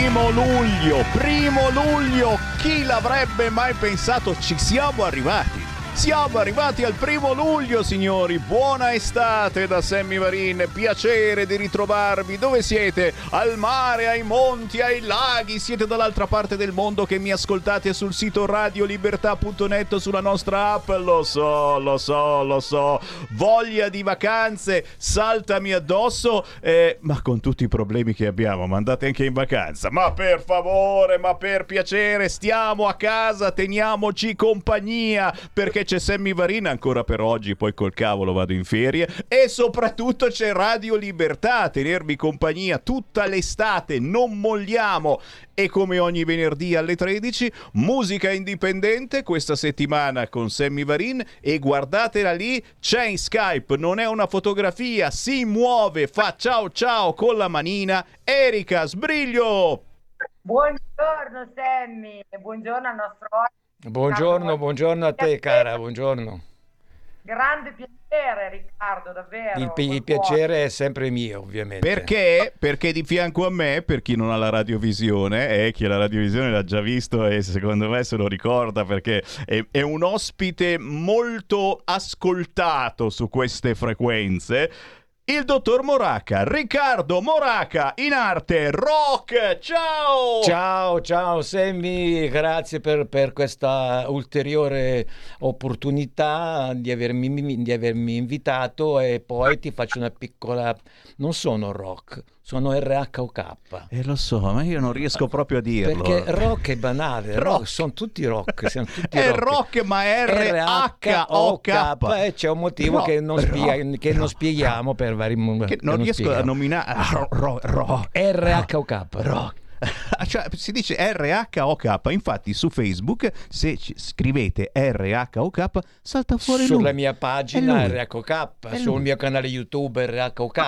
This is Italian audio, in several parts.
Primo luglio, primo luglio, chi l'avrebbe mai pensato? Ci siamo arrivati. Siamo arrivati al primo luglio, signori. Buona estate da Sammy Varin. Piacere di ritrovarvi. Dove siete? Al mare, ai monti, ai laghi. Siete dall'altra parte del mondo che mi ascoltate sul sito radiolibertà.net sulla nostra app. Lo so, lo so, lo so. Voglia di vacanze, saltami addosso. Eh, ma con tutti i problemi che abbiamo, ma andate anche in vacanza. Ma per favore, ma per piacere, stiamo a casa, teniamoci compagnia. Perché c'è Sammy Varina ancora per oggi, poi col cavolo vado in ferie. E soprattutto c'è Radio Libertà a tenermi compagnia tutta l'estate. Non molliamo. E come ogni venerdì alle 13, musica indipendente questa settimana con Sammy Varin. E guardatela lì, c'è in Skype, non è una fotografia, si muove, fa ciao ciao con la manina. Erika Sbriglio! Buongiorno Sammy, buongiorno al nostro ospite. Buongiorno, buongiorno a te cara, buongiorno. Grande piacere Riccardo, davvero. Il, pi- il piacere è sempre mio, ovviamente. Perché? Perché di fianco a me, per chi non ha la radiovisione, e chi ha la radiovisione l'ha già visto e secondo me se lo ricorda perché è, è un ospite molto ascoltato su queste frequenze. Il dottor Moraca, Riccardo Moraca, in arte rock. Ciao! Ciao, ciao Sammy, grazie per, per questa ulteriore opportunità di avermi, di avermi invitato e poi ti faccio una piccola... Non sono rock, sono RHOK. Eh lo so, ma io non riesco proprio a dirlo. Perché rock è banale, rock, Rock. sono tutti rock, siamo tutti È rock. rock, ma è R-H-O-K. e eh, c'è un motivo Rock, che, non, spiega- rock, che non spieghiamo per vari motivi. Che non riesco a nominare. RHOK. Rock. Cioè, si dice RHOK, infatti su Facebook se scrivete RHOK salta fuori Sulla lui. mia pagina. RHOK, sul lui. mio canale YouTube RHOK,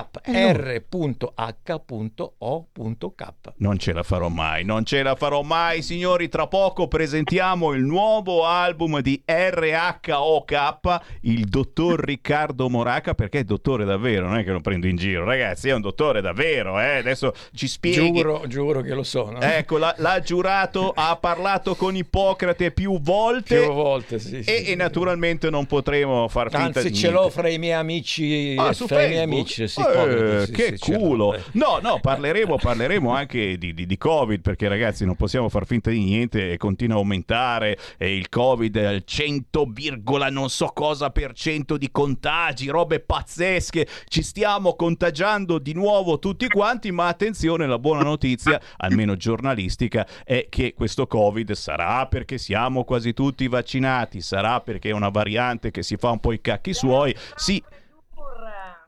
r.h.o.k. Non ce la farò mai, non ce la farò mai, signori. Tra poco presentiamo il nuovo album di RHOK, il dottor Riccardo Moraca, perché è dottore davvero, non è che lo prendo in giro, ragazzi, è un dottore davvero, eh? Adesso ci spieghi. Giuro, giuro che lo sono. Ecco, l'ha, l'ha giurato, ha parlato con Ippocrate più volte. Più volte, sì, sì, e, sì. e naturalmente non potremo far finta Anzi, di ce niente. l'ho fra i miei amici, Ah, su fra i miei amici, sì, Eh, poveri, sì, che culo! eh. No, no, parleremo, parleremo anche di, di- di Covid perché ragazzi non possiamo far finta di niente e continua a aumentare e il Covid al 100, virgola non so cosa per cento di contagi, robe pazzesche. Ci stiamo contagiando di nuovo tutti quanti, ma attenzione, la buona notizia, almeno giornalistica, è che questo Covid sarà perché siamo quasi tutti vaccinati, sarà perché è una variante che si fa un po' i cacchi suoi. Sì,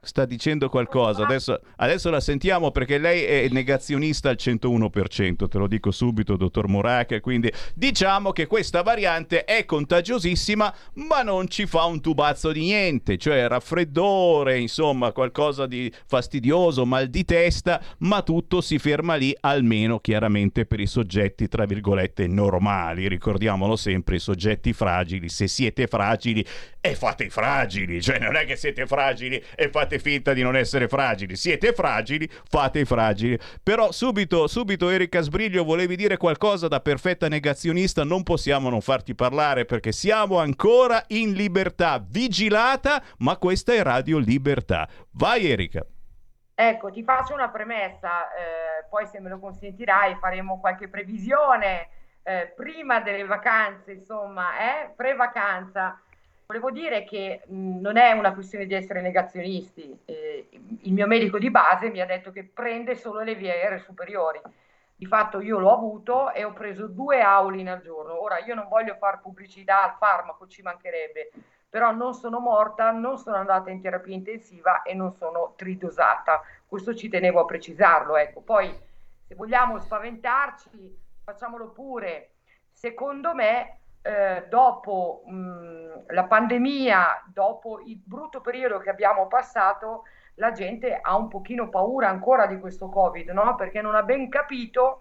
sta dicendo qualcosa. Adesso, adesso la sentiamo perché lei è negazionista al 101%, te lo dico subito, dottor Moraca. Quindi diciamo che questa variante è contagiosissima, ma non ci fa un tubazzo di niente, cioè raffreddore, insomma, qualcosa di fastidioso, mal di testa, ma tutto si ferma lì, almeno chiaramente per i soggetti, tra virgolette, normali. Ricordiamolo sempre, i soggetti fragili. Se siete fragili, e fate i fragili, cioè non è che siete fragili e fate finta di non essere fragili, siete fragili, fate i fragili. Però subito, subito Erika Sbriglio, volevi dire qualcosa da perfetta negazionista, non possiamo non farti parlare perché siamo ancora in libertà vigilata, ma questa è Radio Libertà. Vai Erika. Ecco, ti faccio una premessa, eh, poi se me lo consentirai faremo qualche previsione eh, prima delle vacanze, insomma, eh, pre-vacanza. Volevo dire che non è una questione di essere negazionisti. eh, il mio medico di base mi ha detto che prende solo le vie aeree superiori. Di fatto io l'ho avuto e ho preso due Aulin al giorno. Ora io non voglio fare pubblicità al farmaco, ci mancherebbe, però non sono morta, non sono andata in terapia intensiva e non sono tridosata. Questo ci tenevo a precisarlo. Ecco. Poi se vogliamo spaventarci, facciamolo pure. Secondo me, eh, dopo mh, la pandemia, dopo il brutto periodo che abbiamo passato, la gente ha un pochino paura ancora di questo Covid, no? Perché non ha ben capito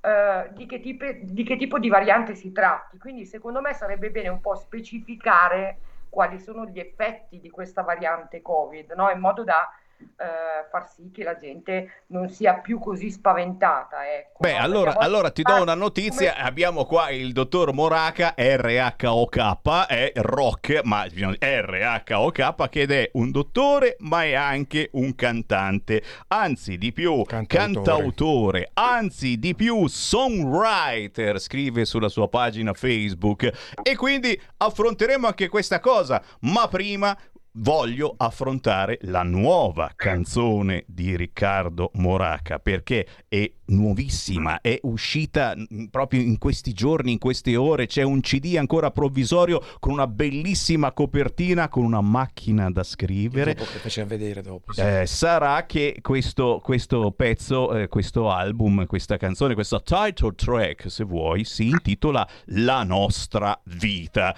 eh, di, che tipo, di che tipo di variante si tratti. Quindi secondo me sarebbe bene un po' specificare quali sono gli effetti di questa variante Covid, no? In modo da eh, far sì che la gente non sia più così spaventata. Ecco, Beh, no? allora, volte- allora ti do una notizia. come- Abbiamo qua il dottor Moraca, RHOK, è rock, ma RHOK, che è un dottore, ma è anche un cantante. Anzi, di più, Cantautore. cantautore, anzi, di più, songwriter, scrive sulla sua pagina Facebook. E quindi affronteremo anche questa cosa. Ma prima voglio affrontare la nuova canzone di Riccardo Moraca perché è nuovissima, è uscita proprio in questi giorni, in queste ore, c'è un CD ancora provvisorio con una bellissima copertina con una macchina da scrivere. Dopo che facciamo vedere dopo. sì. Eh, sarà che questo, questo pezzo, eh, questo album, questa canzone, questo title track, se vuoi, si intitola La nostra vita.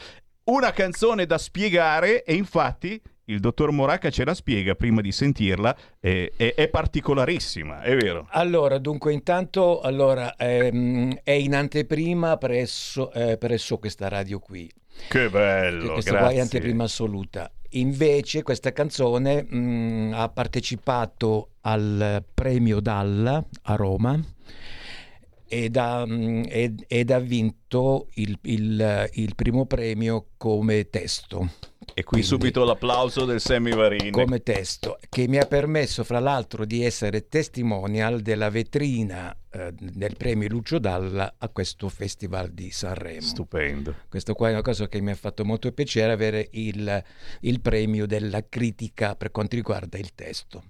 Una canzone da spiegare e infatti il dottor Moraca ce la spiega prima di sentirla, eh, è, è particolarissima, è vero? Allora, dunque, intanto allora, ehm, è in anteprima presso, eh, presso questa radio qui. Che bello, questa qua è grazie. anteprima assoluta. Invece questa canzone mh, ha partecipato al premio Dalla a Roma ed ha, mh, ed- ed ha vinto il, il- il primo premio come testo. E qui Quindi- subito l'applauso del Sammy Varini. come testo che mi ha permesso fra l'altro di essere testimonial della vetrina eh, del premio Lucio Dalla a questo festival di Sanremo. Stupendo. Questo qua è una cosa che mi ha fatto molto piacere avere il, il premio della critica per quanto riguarda il testo.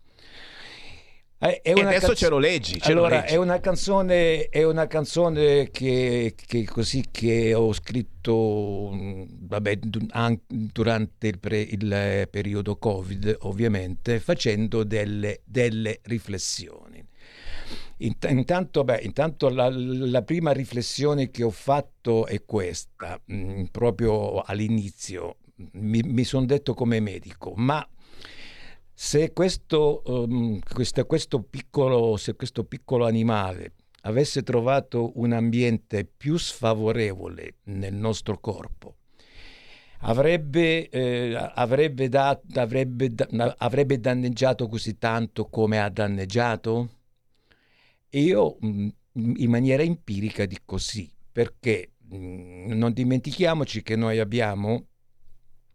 Eh, è E adesso canz- ce lo leggi, ce lo allora, leggi. è una canzone, è una canzone che, che così che ho scritto mh, vabbè, du- an- durante il, pre- il, eh, periodo Covid, ovviamente, facendo delle, delle riflessioni. Int- Intanto, beh, intanto la, la prima riflessione che ho fatto è questa, mh, proprio all'inizio. Mi, mi sono detto come medico, ma se questo, ehm, questa- questo piccolo, se questo piccolo animale avesse trovato un ambiente più sfavorevole nel nostro corpo, avrebbe, eh, avrebbe, da- avrebbe avrebbe danneggiato così tanto come ha danneggiato? Io mh, in maniera empirica dico sì, perché mh, non dimentichiamoci che noi abbiamo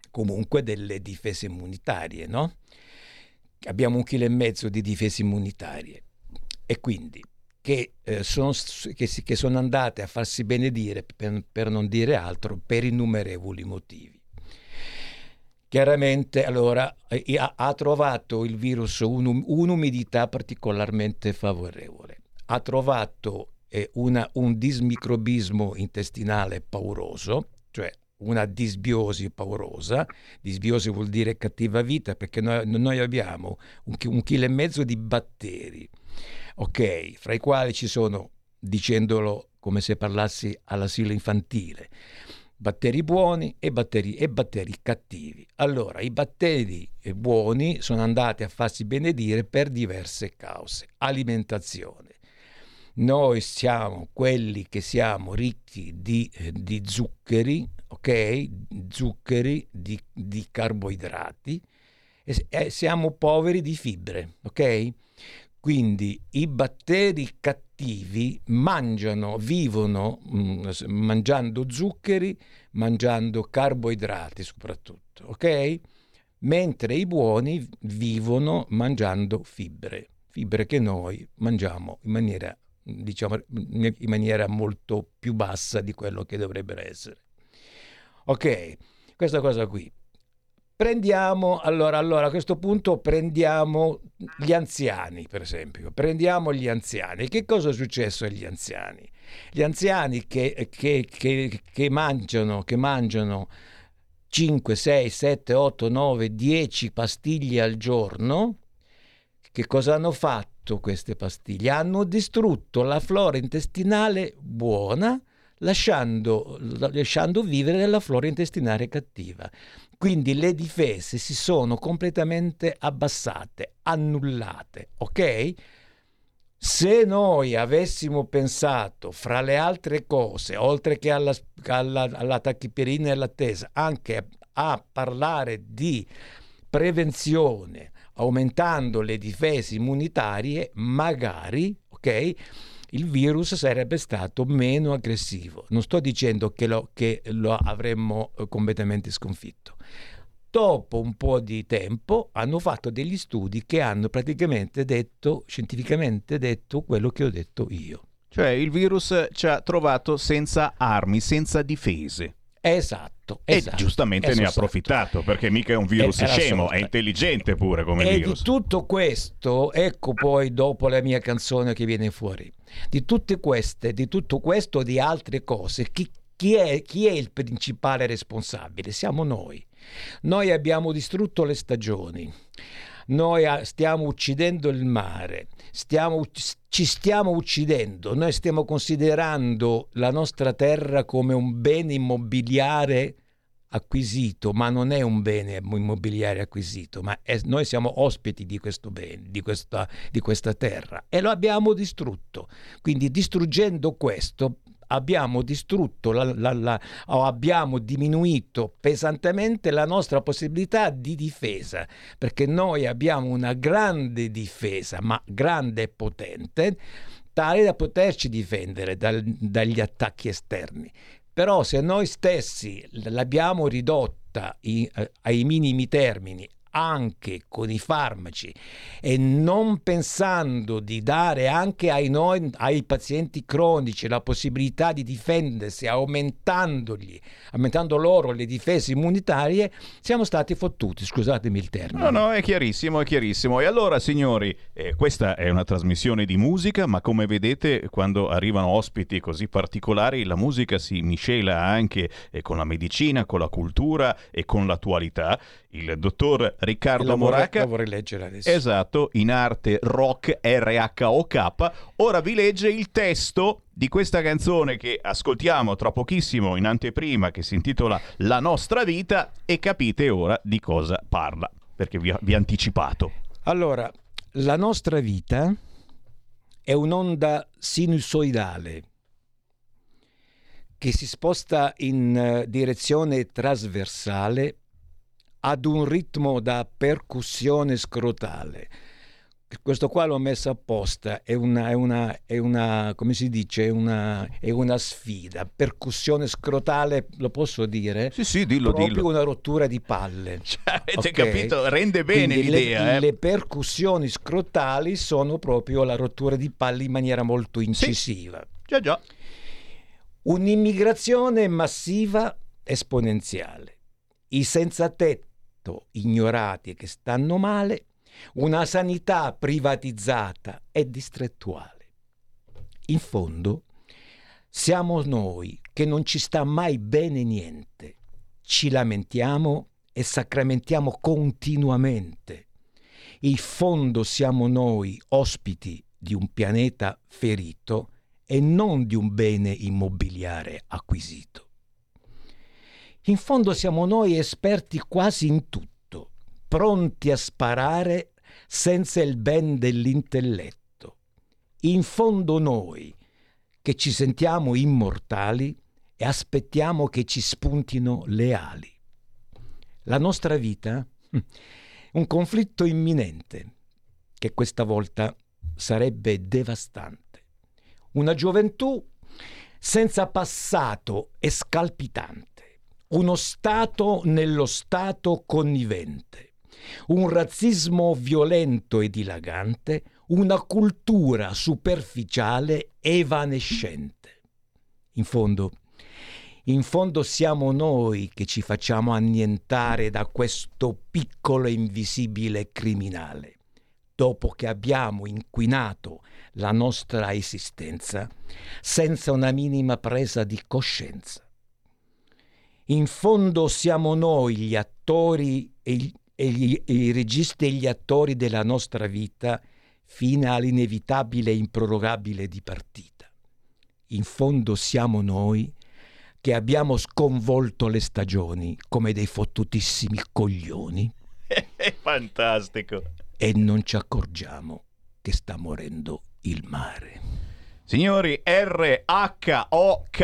comunque delle difese immunitarie, no? Abbiamo un chilo e mezzo di difese immunitarie e quindi che, eh, sono, che, si- che sono andate a farsi benedire, per, per non dire altro, per innumerevoli motivi. Chiaramente, allora, ha, ha trovato il virus un'um- un'umidità particolarmente favorevole, ha trovato eh, una- un dismicrobismo intestinale pauroso, una disbiosi paurosa, disbiosi vuol dire cattiva vita perché noi, noi abbiamo un, un chilo e mezzo di batteri, ok, fra i quali ci sono, dicendolo come se parlassi all'asilo infantile, batteri buoni e batteri, e batteri cattivi. Allora, i batteri eh, buoni sono andati a farsi benedire per diverse cause. Alimentazione. Noi siamo quelli che siamo ricchi di, eh, di zuccheri, ok? Zuccheri, di, di carboidrati e, e siamo poveri di fibre, ok? Quindi i batteri cattivi mangiano, vivono mm, s- mangiando zuccheri, mangiando carboidrati soprattutto, ok? Mentre i buoni vivono mangiando fibre, fibre che noi mangiamo in maniera, diciamo, in maniera molto più bassa di quello che dovrebbero essere. Ok, questa cosa qui. Prendiamo, allora, allora, a questo punto prendiamo gli anziani, per esempio. Prendiamo gli anziani. Che cosa è successo agli anziani? Gli anziani che, che, che, che mangiano, che mangiano 5, 6, 7, 8, 9, 10 pastiglie al giorno, che cosa hanno fatto queste pastiglie? Hanno distrutto la flora intestinale buona lasciando, lasciando vivere la flora intestinale cattiva. Quindi le difese si sono completamente abbassate, annullate, ok? Se noi avessimo pensato, fra le altre cose, oltre che alla, alla, alla tachipirina e all'attesa, anche a parlare di prevenzione, aumentando le difese immunitarie, magari, ok? Il virus sarebbe stato meno aggressivo. Non sto dicendo che lo, che lo avremmo eh, completamente sconfitto. Dopo un po' di tempo hanno fatto degli studi che hanno praticamente detto, scientificamente detto, quello che ho detto io. Cioè il virus ci ha trovato senza armi, senza difese. Esatto, esatto. E giustamente ne ha approfittato perché mica è un virus è, scemo, è intelligente pure come e virus. E di tutto questo, ecco poi dopo la mia canzone che viene fuori, di tutte queste, di tutto questo, di altre cose, chi, chi, è, chi è il principale responsabile? Siamo noi. Noi abbiamo distrutto le stagioni noi stiamo uccidendo il mare, stiamo, ci stiamo uccidendo, noi stiamo considerando la nostra terra come un bene immobiliare acquisito, ma non è un bene immobiliare acquisito, ma è, noi siamo ospiti di questo bene, di questa, di questa terra e lo abbiamo distrutto. Quindi distruggendo questo abbiamo distrutto la, la, la, o abbiamo diminuito pesantemente la nostra possibilità di difesa, perché noi abbiamo una grande difesa, ma grande e potente, tale da poterci difendere dal, dagli attacchi esterni. Però se noi stessi l'abbiamo ridotta i, eh, ai minimi termini anche con i farmaci e non pensando di dare anche ai, noi, ai pazienti cronici la possibilità di difendersi, aumentandogli, aumentando loro le difese immunitarie, siamo stati fottuti, scusatemi il termine. No, no, è chiarissimo, è chiarissimo. E allora, signori, eh, questa è una trasmissione di musica, ma come vedete, quando arrivano ospiti così particolari, la musica si miscela anche eh, con la medicina, con la cultura e con l'attualità. Il dottor Riccardo la Moraca. La vorrei leggere adesso. Esatto, in arte rock RHOK. Ora vi legge il testo di questa canzone che ascoltiamo tra pochissimo in anteprima che si intitola La nostra vita e capite ora di cosa parla, perché vi, vi ho anticipato. Allora, la nostra vita è un'onda sinusoidale che si sposta in eh, direzione trasversale ad un ritmo da percussione scrotale. Questo qua l'ho messo apposta, è una, è una, è una come si dice, è una, è una, sfida. Percussione scrotale, lo posso dire? Sì, sì, dillo, Proprio dillo. una rottura di palle. Cioè, avete okay? capito? Rende bene Quindi l'idea. Le, eh? le, percussioni scrotali sono proprio la rottura di palle in maniera molto incisiva. Sì. Già, già. Un'immigrazione massiva esponenziale. I senza tetto ignorati e che stanno male, una sanità privatizzata e distrettuale. In fondo, siamo noi che non ci sta mai bene niente, ci lamentiamo e sacramentiamo continuamente. In fondo siamo noi ospiti di un pianeta ferito e non di un bene immobiliare acquisito. In fondo siamo noi esperti quasi in tutto, pronti a sparare senza il ben dell'intelletto. In fondo noi, che ci sentiamo immortali e aspettiamo che ci spuntino le ali. La nostra vita? Un conflitto imminente, che questa volta sarebbe devastante. Una gioventù senza passato e scalpitante uno Stato nello Stato connivente, un razzismo violento e dilagante, una cultura superficiale evanescente. In fondo, In fondo siamo noi che ci facciamo annientare da questo piccolo e invisibile criminale, dopo che abbiamo inquinato la nostra esistenza senza una minima presa di coscienza. In fondo siamo noi gli attori e, gli, e gli, i registi e gli attori della nostra vita fino all'inevitabile e improrogabile dipartita. In fondo siamo noi che abbiamo sconvolto le stagioni come dei fottutissimi coglioni. È fantastico. E non ci accorgiamo che sta morendo il mare. Signori, R-H-O-K,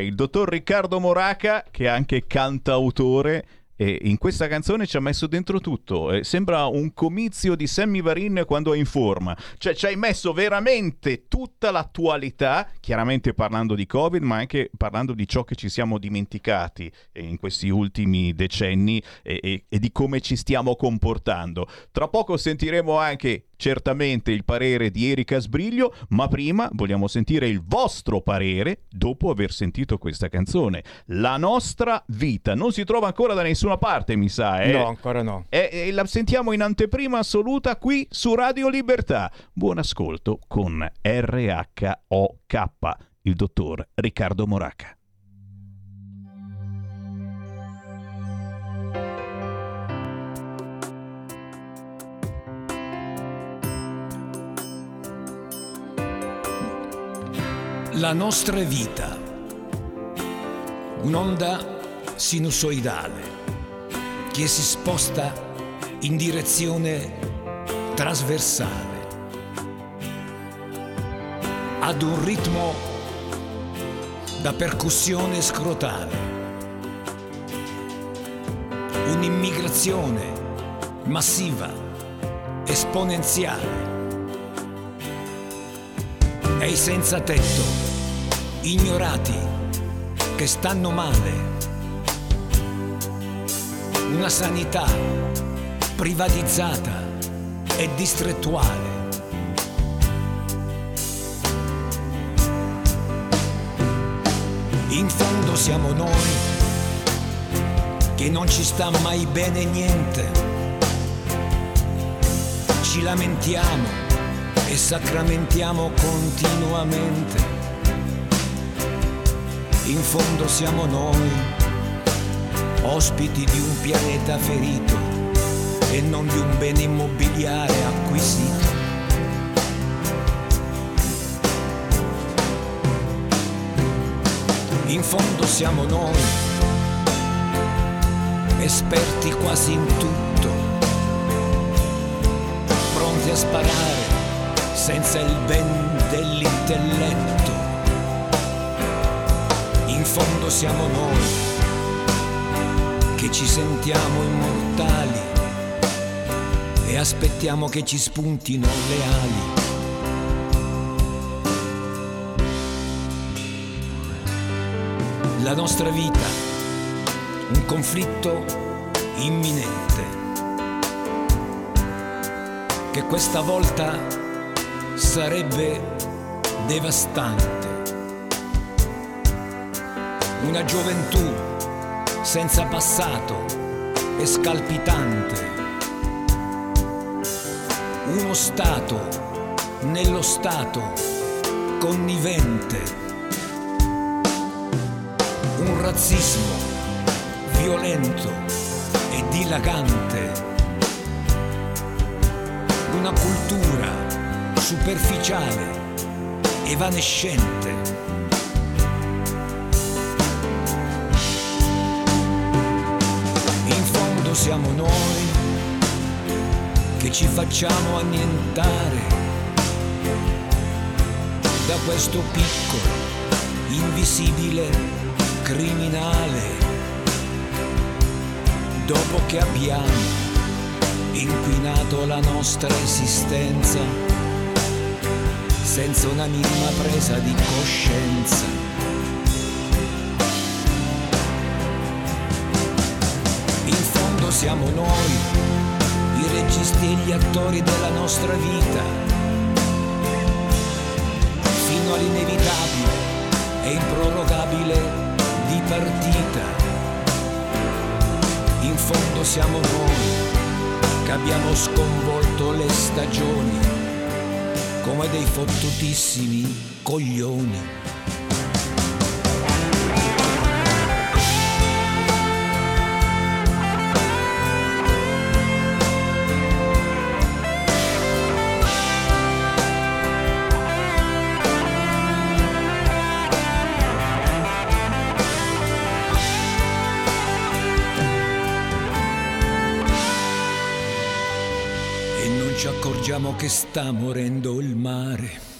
il dottor Riccardo Moraca, che è anche cantautore e in questa canzone ci ha messo dentro tutto. Eh, sembra un comizio di Sammy Varin quando è in forma. Cioè, ci hai messo veramente tutta l'attualità, chiaramente parlando di Covid, ma anche parlando di ciò che ci siamo dimenticati in questi ultimi decenni e, e, e di come ci stiamo comportando. Tra poco sentiremo anche certamente il parere di Erika Sbriglio, ma prima vogliamo sentire il vostro parere dopo aver sentito questa canzone. La nostra vita non si trova ancora da nessuna parte, mi sa. Eh? No, ancora no. E, la sentiamo in anteprima assoluta qui su Radio Libertà. Buon ascolto con RHOK, il dottor Riccardo Moraca. La nostra vita, un'onda sinusoidale che si sposta in direzione trasversale, ad un ritmo da percussione scrotale, un'immigrazione massiva, esponenziale. E i senza tetto, ignorati, che stanno male. Una sanità privatizzata e distrettuale. In fondo siamo noi che non ci sta mai bene niente. Ci lamentiamo e sacramentiamo continuamente. In fondo siamo noi, ospiti di un pianeta ferito e non di un bene immobiliare acquisito. In fondo siamo noi, esperti quasi in tutto, pronti a sparare senza il ben dell'intelletto. Fondo siamo noi che ci sentiamo immortali e aspettiamo che ci spuntino le ali. La nostra vita, un conflitto imminente, che questa volta sarebbe devastante. Una gioventù senza passato e scalpitante. Uno Stato nello Stato connivente. Un razzismo violento e dilagante. Una cultura superficiale, evanescente. Fondo siamo noi che ci facciamo annientare da questo piccolo, invisibile criminale. Dopo che abbiamo inquinato la nostra esistenza senza una minima presa di coscienza. Siamo noi, i registi e gli attori della nostra vita, fino all'inevitabile e improrogabile di partita. In fondo siamo noi che abbiamo sconvolto le stagioni come dei fottutissimi coglioni. Che sta morendo il mare.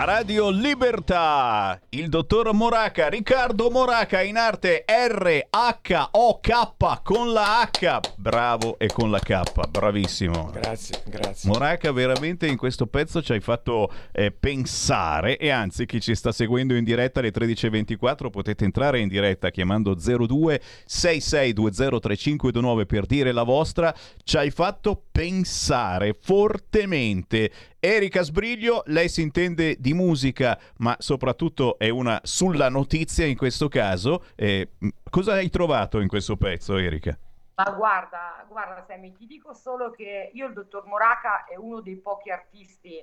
A Radio Libertà, il dottor Moraca, Riccardo Moraca in arte R-H-O-K con la H, bravo e con la K, bravissimo. Grazie, grazie. Moraca, veramente in questo pezzo ci hai fatto eh, pensare e anzi chi ci sta seguendo in diretta alle 13.24 potete entrare in diretta chiamando 02 66203529 per dire la vostra, ci hai fatto pensare fortemente. Erika Sbriglio, lei si intende di musica ma soprattutto è una sulla notizia in questo caso. Eh, cosa hai trovato in questo pezzo Erika? Ma guarda, guarda Sammy, ti dico solo che io il dottor Moraca è uno dei pochi artisti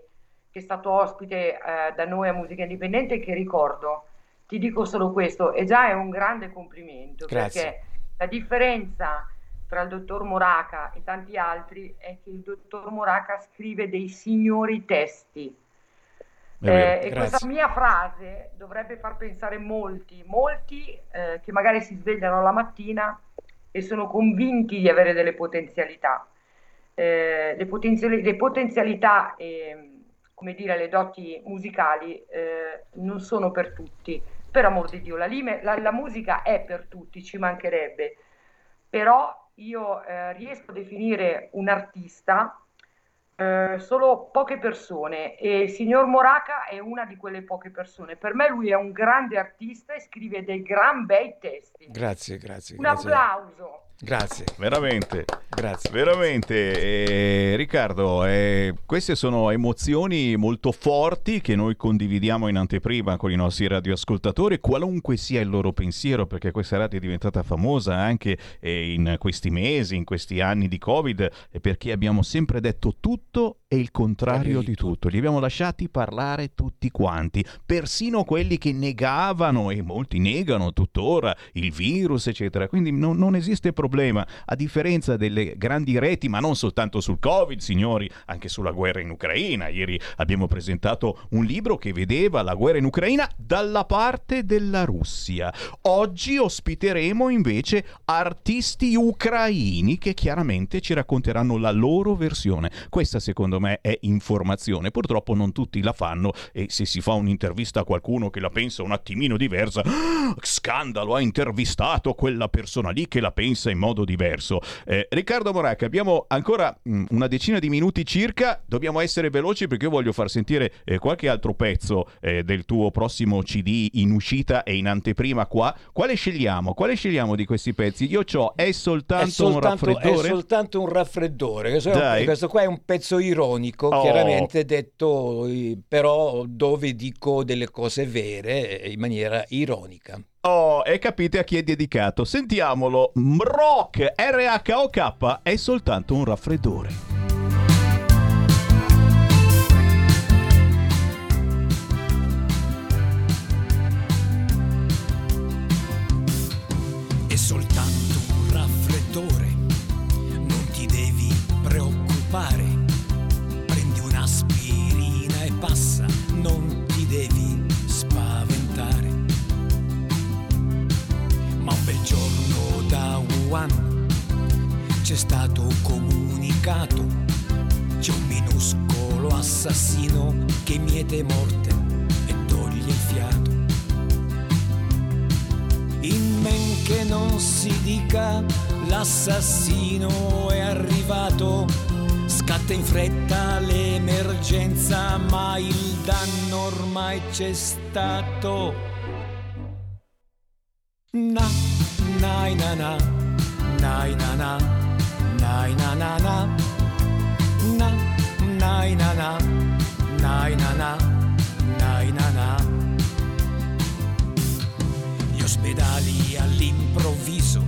che è stato ospite eh, da noi a Musica Indipendente che ricordo. Ti dico solo questo, e già è un grande complimento, Grazie. perché la differenza tra il dottor Moraca e tanti altri è che il dottor Moraca scrive dei signori testi. Vero. Eh, e questa mia frase dovrebbe far pensare molti, molti eh, che magari si svegliano la mattina e sono convinti di avere delle potenzialità. Eh, le, potenziali- le potenzialità e, come dire, le doti musicali eh, non sono per tutti. Per amor di Dio, la, lime- la- la musica è per tutti, ci mancherebbe. Però io eh, riesco a definire un artista eh, solo poche persone e il signor Moraca è una di quelle poche persone. Per me lui è un grande artista e scrive dei gran bei testi. Grazie, grazie. Un grazie. applauso. Grazie, Veramente. grazie. Veramente, eh, Riccardo, eh, queste sono emozioni molto forti che noi condividiamo in anteprima con i nostri radioascoltatori, qualunque sia il loro pensiero, perché questa radio è diventata famosa anche eh, in questi mesi, in questi anni di Covid, e perché abbiamo sempre detto tutto e il contrario di tutto. Li abbiamo lasciati parlare tutti quanti, persino quelli che negavano, e molti negano tuttora, il virus, eccetera. Quindi non, non esiste problema. A differenza delle grandi reti, ma non soltanto sul Covid, signori, anche sulla guerra in Ucraina. Ieri abbiamo presentato un libro che vedeva la guerra in Ucraina dalla parte della Russia. Oggi ospiteremo invece artisti ucraini che chiaramente ci racconteranno la loro versione. Questa secondo me è informazione. Purtroppo non tutti la fanno e se si fa un'intervista a qualcuno che la pensa un attimino diversa, "Ah, scandalo, ha intervistato quella persona lì che la pensa in modo diverso. Eh, Riccardo Moraca, abbiamo ancora mm, una decina di minuti circa, dobbiamo essere veloci perché io voglio far sentire eh, qualche altro pezzo eh, del tuo prossimo CD in uscita e in anteprima qua. Quale scegliamo? Quale scegliamo di questi pezzi? Io ho È soltanto, È soltanto, un è raffreddore. soltanto un raffreddore. È Dai. questo qua è un pezzo ironico, Oh. chiaramente detto, eh, però dove dico delle cose vere in maniera ironica. Oh, e capite a chi è dedicato. Sentiamolo. M- Rock RHOK è soltanto un raffreddore. è soltanto un raffreddore, non ti devi preoccupare, Wuhan c'è stato comunicato, c'è un minuscolo assassino che miete morte e toglie il fiato. In men che non si dica l'assassino è arrivato, scatta in fretta l'emergenza, ma il danno ormai c'è stato. Na, nai na na, nai na na, nai na na na, na, nai na na, nai na na, nai na na. Gli ospedali all'improvviso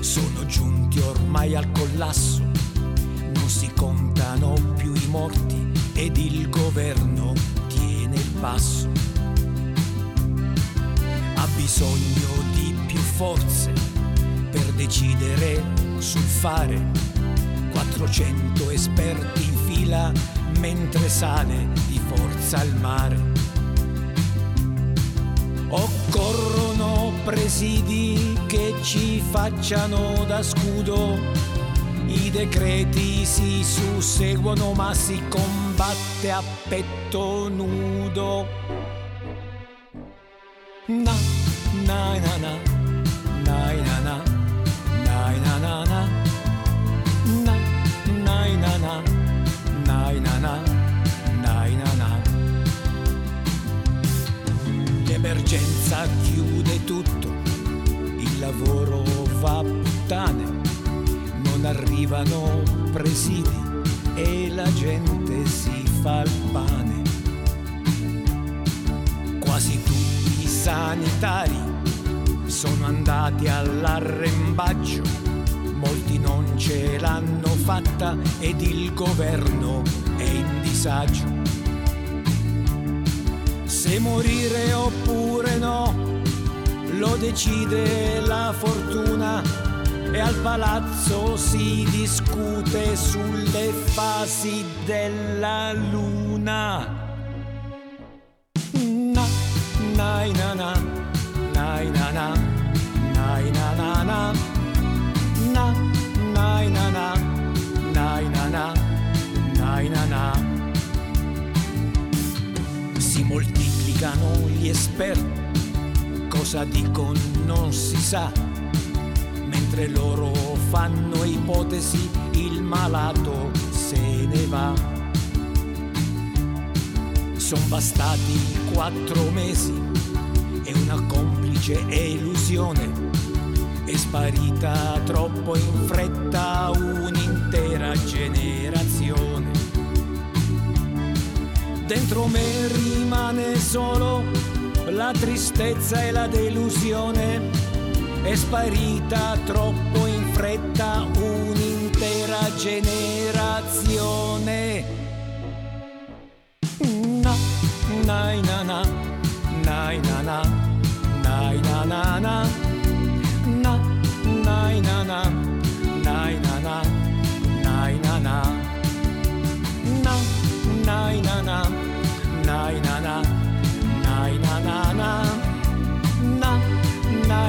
sono giunti ormai al collasso, non si contano più i morti ed il governo tiene il passo. Ha bisogno di più forze per decidere sul fare. 400 esperti in fila mentre sale di forza al mare. Occorrono presidi che ci facciano da scudo. I decreti si susseguono ma si combatte a petto nudo. Na na na na presidi e la gente si fa il pane. Quasi tutti i sanitari sono andati all'arrembaggio molti non ce l'hanno fatta ed il governo è in disagio. Se morire oppure no, lo decide la fortuna e al palazzo si discute sulle fasi della luna. Na, na na, nai na na, nai na na na na nai na na nai na na nai na na si moltiplicano gli esperti cosa dicono non si sa mentre loro fanno ipotesi il malato se ne va son bastati quattro mesi e una complice illusione è sparita troppo in fretta un'intera generazione. Dentro me rimane solo la tristezza e la delusione. È sparita troppo in fretta un'intera generazione. Na, nai na na, nai na na, nai na na na. Na nai na na nai na na nai na na. Na nai na na nai na na nai na na na. na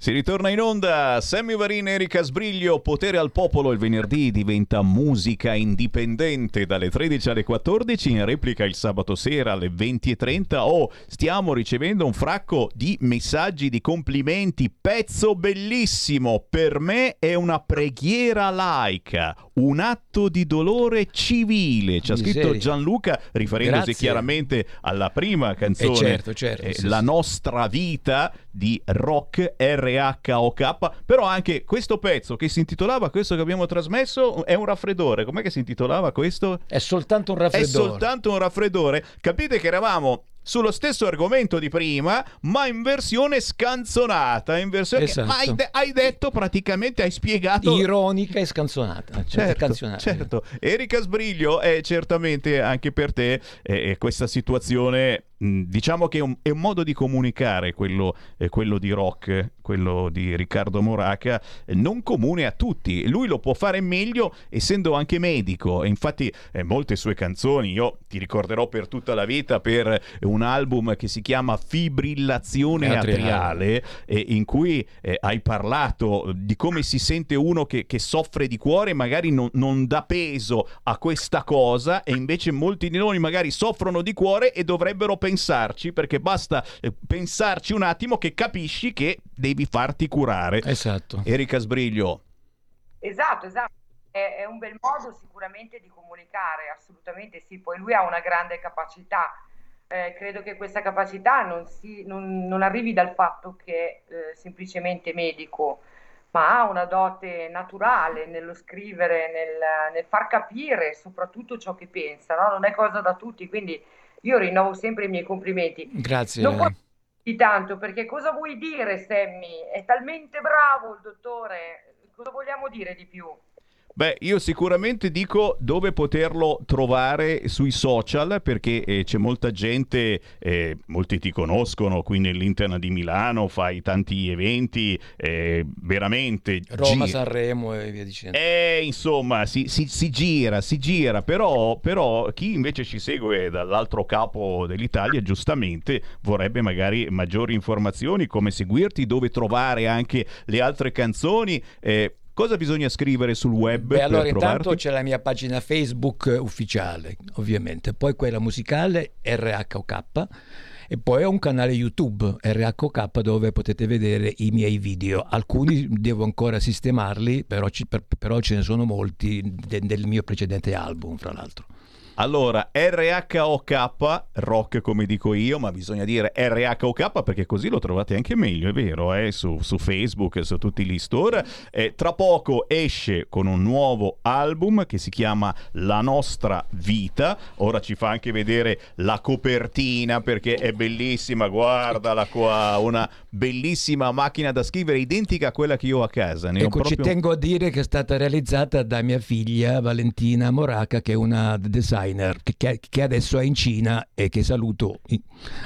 Si ritorna in onda, Sammy Varin, Erika Sbriglio, Potere al Popolo il venerdì diventa musica indipendente dalle 13 alle 14, in replica il sabato sera alle 20.30. Oh, stiamo ricevendo un fracco di messaggi di complimenti, pezzo bellissimo, per me è una preghiera laica, un atto di dolore civile, ci ha scritto. Gianluca riferendosi Grazie. chiaramente alla prima canzone, Eh, certo, certo, eh, sì, La sì. nostra vita di rock RHOK, però anche questo pezzo che si intitolava questo che abbiamo trasmesso è un raffreddore. Com'è che si intitolava questo? È soltanto un È raffreddore. soltanto un raffreddore. Capite che eravamo sullo stesso argomento di prima, ma in versione scanzonata, in versione Esatto. hai, de- hai detto praticamente hai spiegato Ironica e scanzonata. Cioè, Certo, certo. Erika Sbriglio è certamente anche per te eh, eh, questa situazione diciamo che è un, è un modo di comunicare quello, eh, quello di rock, quello di Riccardo Moraca, eh, non comune a tutti. Lui lo può fare meglio essendo anche medico e infatti eh, molte sue canzoni io ti ricorderò per tutta la vita per un album che si chiama Fibrillazione Atriale. eh, in cui eh, hai parlato di come si sente uno che, che soffre di cuore magari non, non dà peso a questa cosa e invece molti di noi magari soffrono di cuore e dovrebbero pensarci perché basta eh, pensarci un attimo che capisci che devi farti curare. Esatto. Erika Sbriglio, Esatto, esatto. È, è un bel modo sicuramente di comunicare, assolutamente sì. Poi lui ha una grande capacità. Eh, credo che questa capacità non, si- non- non arrivi dal fatto che è semplicemente medico, ma ha una dote naturale nello scrivere, nel, nel far capire soprattutto ciò che pensa, no? Non è cosa da tutti, quindi io rinnovo sempre i miei complimenti. Grazie. Non puoi di tanto, perché cosa vuoi dire, Sammy? È talmente bravo il dottore, cosa vogliamo dire di più? Beh, io sicuramente dico dove poterlo trovare sui social perché eh, c'è molta gente, eh, molti ti conoscono qui nell'Interna di Milano, fai tanti eventi, eh, veramente. Roma, gi- Sanremo e via dicendo. Eh, insomma, si, si- si gira, si gira, però, però chi invece ci segue dall'altro capo dell'Italia, giustamente vorrebbe magari maggiori informazioni, come seguirti, dove trovare anche le altre canzoni. eh, cosa bisogna scrivere sul web Beh, allora intanto trovarti? c'è la mia pagina Facebook ufficiale, ovviamente, poi quella musicale RHOK e poi ho un canale YouTube RHOK dove potete vedere i miei video. Alcuni devo ancora sistemarli, però, ci- per- però ce ne sono molti de- del mio precedente album, fra l'altro. Allora, RHOK, rock come dico io, ma bisogna dire RHOK perché così lo trovate anche meglio, è vero, eh? su, su Facebook, su tutti gli store. Eh, tra poco esce con un nuovo album che si chiama La nostra vita. Ora ci fa anche vedere la copertina perché è bellissima, guardala qua, una bellissima macchina da scrivere identica a quella che io ho a casa. Ne Ecco, ci proprio- tengo a dire che è stata realizzata da mia figlia Valentina Moraca, che è una designer che- che, che adesso è in Cina e che saluto.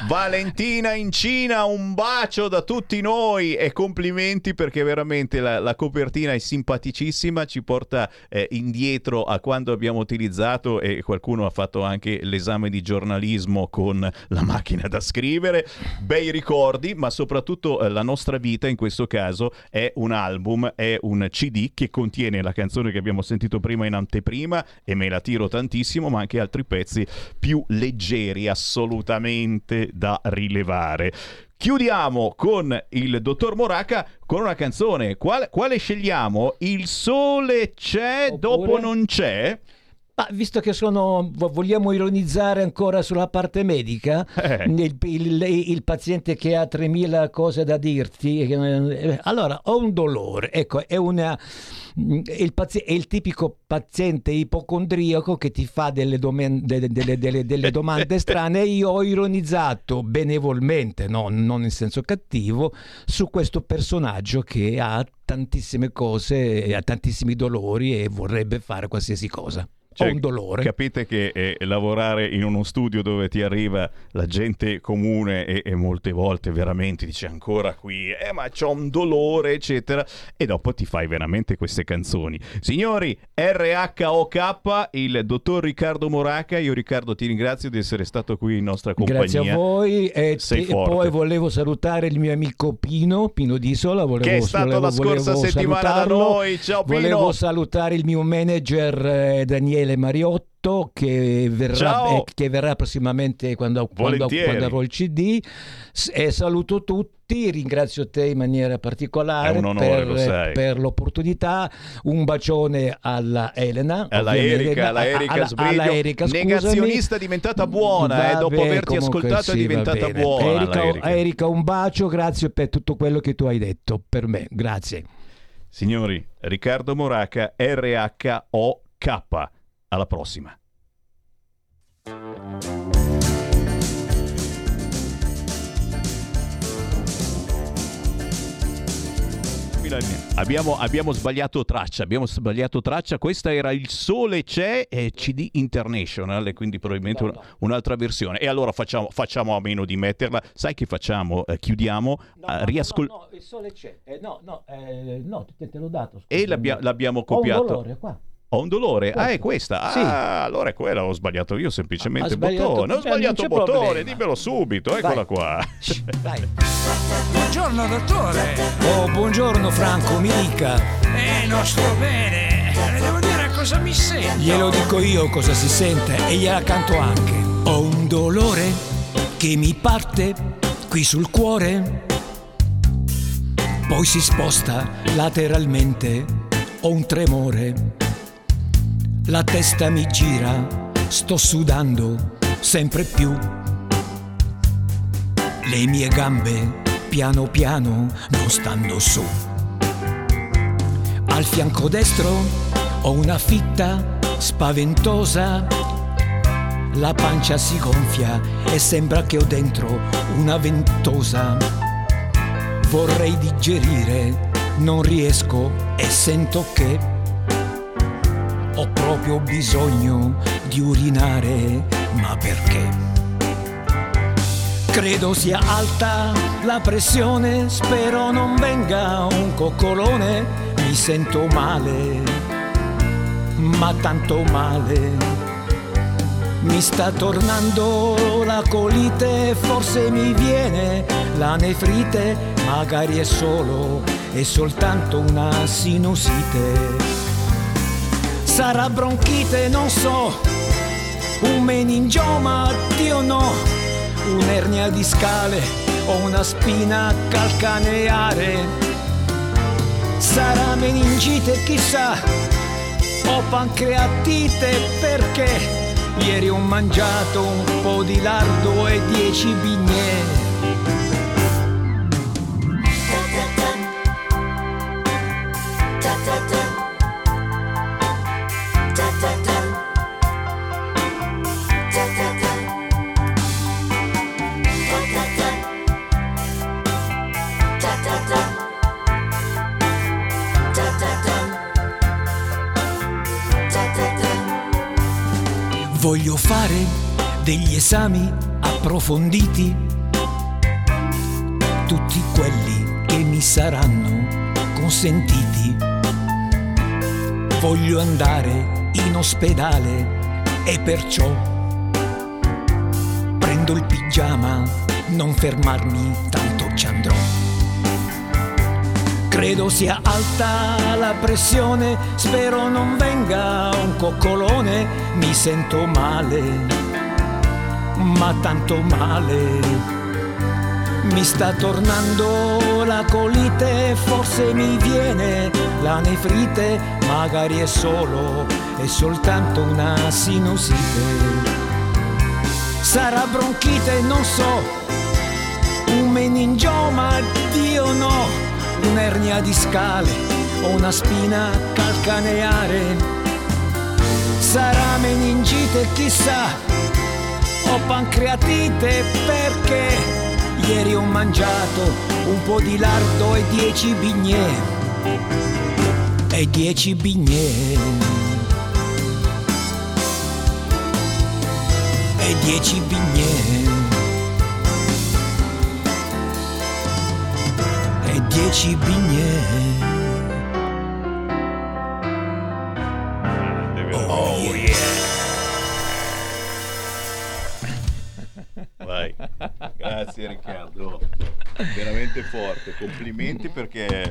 Valentina in Cina, un bacio da tutti noi e complimenti perché veramente la, la copertina è simpaticissima, ci porta eh, indietro a quando abbiamo utilizzato e qualcuno ha fatto anche l'esame di giornalismo con la macchina da scrivere. Bei ricordi, ma soprattutto eh, la nostra vita in questo caso è un album, è un CD che contiene la canzone che abbiamo sentito prima in anteprima e me la tiro tantissimo, ma anche altri pezzi più leggeri assolutamente da rilevare. Chiudiamo con il dottor Moraca con una canzone. Quale, quale scegliamo? Il sole c'è, Oppure- dopo non c'è? Ma visto che sono, vo- vogliamo ironizzare ancora sulla parte medica, Eh. il, il- il paziente che ha 3000 cose da dirti, eh, allora ho un dolore, ecco, è una... Il, pazi- è il tipico paziente ipocondriaco che ti fa delle, domen- delle- delle- delle- delle domande strane e io ho ironizzato benevolmente, no, non in senso cattivo, su questo personaggio che ha tantissime cose, ha tantissimi dolori e vorrebbe fare qualsiasi cosa. Cioè, ho un dolore. Capite che eh, lavorare in uno studio dove ti arriva la gente comune e, e molte volte veramente dice ancora qui, eh ma c'ho un dolore, eccetera, e dopo ti fai veramente queste canzoni. Signori, RHOK, il dottor Riccardo Moraca, io Riccardo ti ringrazio di essere stato qui in nostra compagnia. Grazie a voi e, Sei e forte. poi volevo salutare il mio amico Pino, Pino D'isola, volevo, Che è stato volevo- la scorsa settimana da noi. Ciao, Pino. Volevo salutare il mio manager eh, Daniele Mariotto che verrà, eh, che verrà prossimamente quando, quando, quando avrò il CD e saluto tutti, ringrazio te in maniera particolare È onore, per, per l'opportunità, un bacione alla Elena, Alla Erika, alla Erika alla- Sbriglio, alla Erika, negazionista diventata buona, eh, dopo Vabbè, averti ascoltato è sì, va diventata bene. buona. Erika, Erika. Erika, un bacio, grazie per tutto quello che tu hai detto per me, grazie. Signori, Riccardo Moraca, RHOK. Alla prossima. Abbiamo, abbiamo sbagliato traccia, abbiamo sbagliato traccia. Questa era Il Sole c'è e CD International, e quindi probabilmente un- un'altra versione. E allora facciamo, facciamo a meno di metterla. Sai che facciamo? Eh, chiudiamo, eh, riascol- no, il sole c'è. Eh, no, no, eh, no, te, te l'ho dato. e scusami. l'abbia- l'abbiamo Ho un copiato. dolore qua. Ho un dolore. Ah, è questa. Sì. Ah, allora è quella. Ho sbagliato io semplicemente il bottone. Ho cioè, sbagliato il bottone, problema. dimmelo subito. Eccola Vai. qua. Dai. Buongiorno dottore. Oh, buongiorno Franco, mi dica. Eh, non sto bene. Le devo dire cosa mi sento. Glielo dico io cosa si sente e gliela canto anche. Ho un dolore che mi parte qui sul cuore, poi si sposta lateralmente. Ho un tremore, la testa mi gira, sto sudando sempre più. Le mie gambe piano piano non stanno su. Al fianco destro ho una fitta spaventosa. La pancia si gonfia e sembra che ho dentro una ventosa. Vorrei digerire, non riesco e sento che ho proprio bisogno di urinare, ma perché? Credo sia alta la pressione, spero non venga un coccolone, mi sento male, ma tanto male. Mi sta tornando la colite, forse mi viene la nefrite, magari è solo e soltanto una sinusite. Sarà bronchite, non so, un meningioma, Dio no, un'ernia discale o una spina calcaneare. Sarà meningite, chissà, o pancreatite perché? Ieri ho mangiato un po' di lardo e dieci bignè. Voglio fare degli esami approfonditi, tutti quelli che mi saranno consentiti. Voglio andare in ospedale e perciò prendo il pigiama, non fermarmi, tanto ci andrò. Credo sia alta la pressione, spero non venga un coccolone, mi sento male, ma tanto male. Mi sta tornando la colite, forse mi viene la nefrite, magari è solo, è soltanto una sinusite. Sarà bronchite, non so, un meningioma, Dio no un'ernia discale o una spina calcaneare. Sarà meningite, chissà, o pancreatite perché ieri ho mangiato un po' di lardo e dieci bignè. E dieci bignè. E dieci bignè. Dieci bignè. Oh yeah. Vai. Grazie Riccardo. Veramente forte. Complimenti perché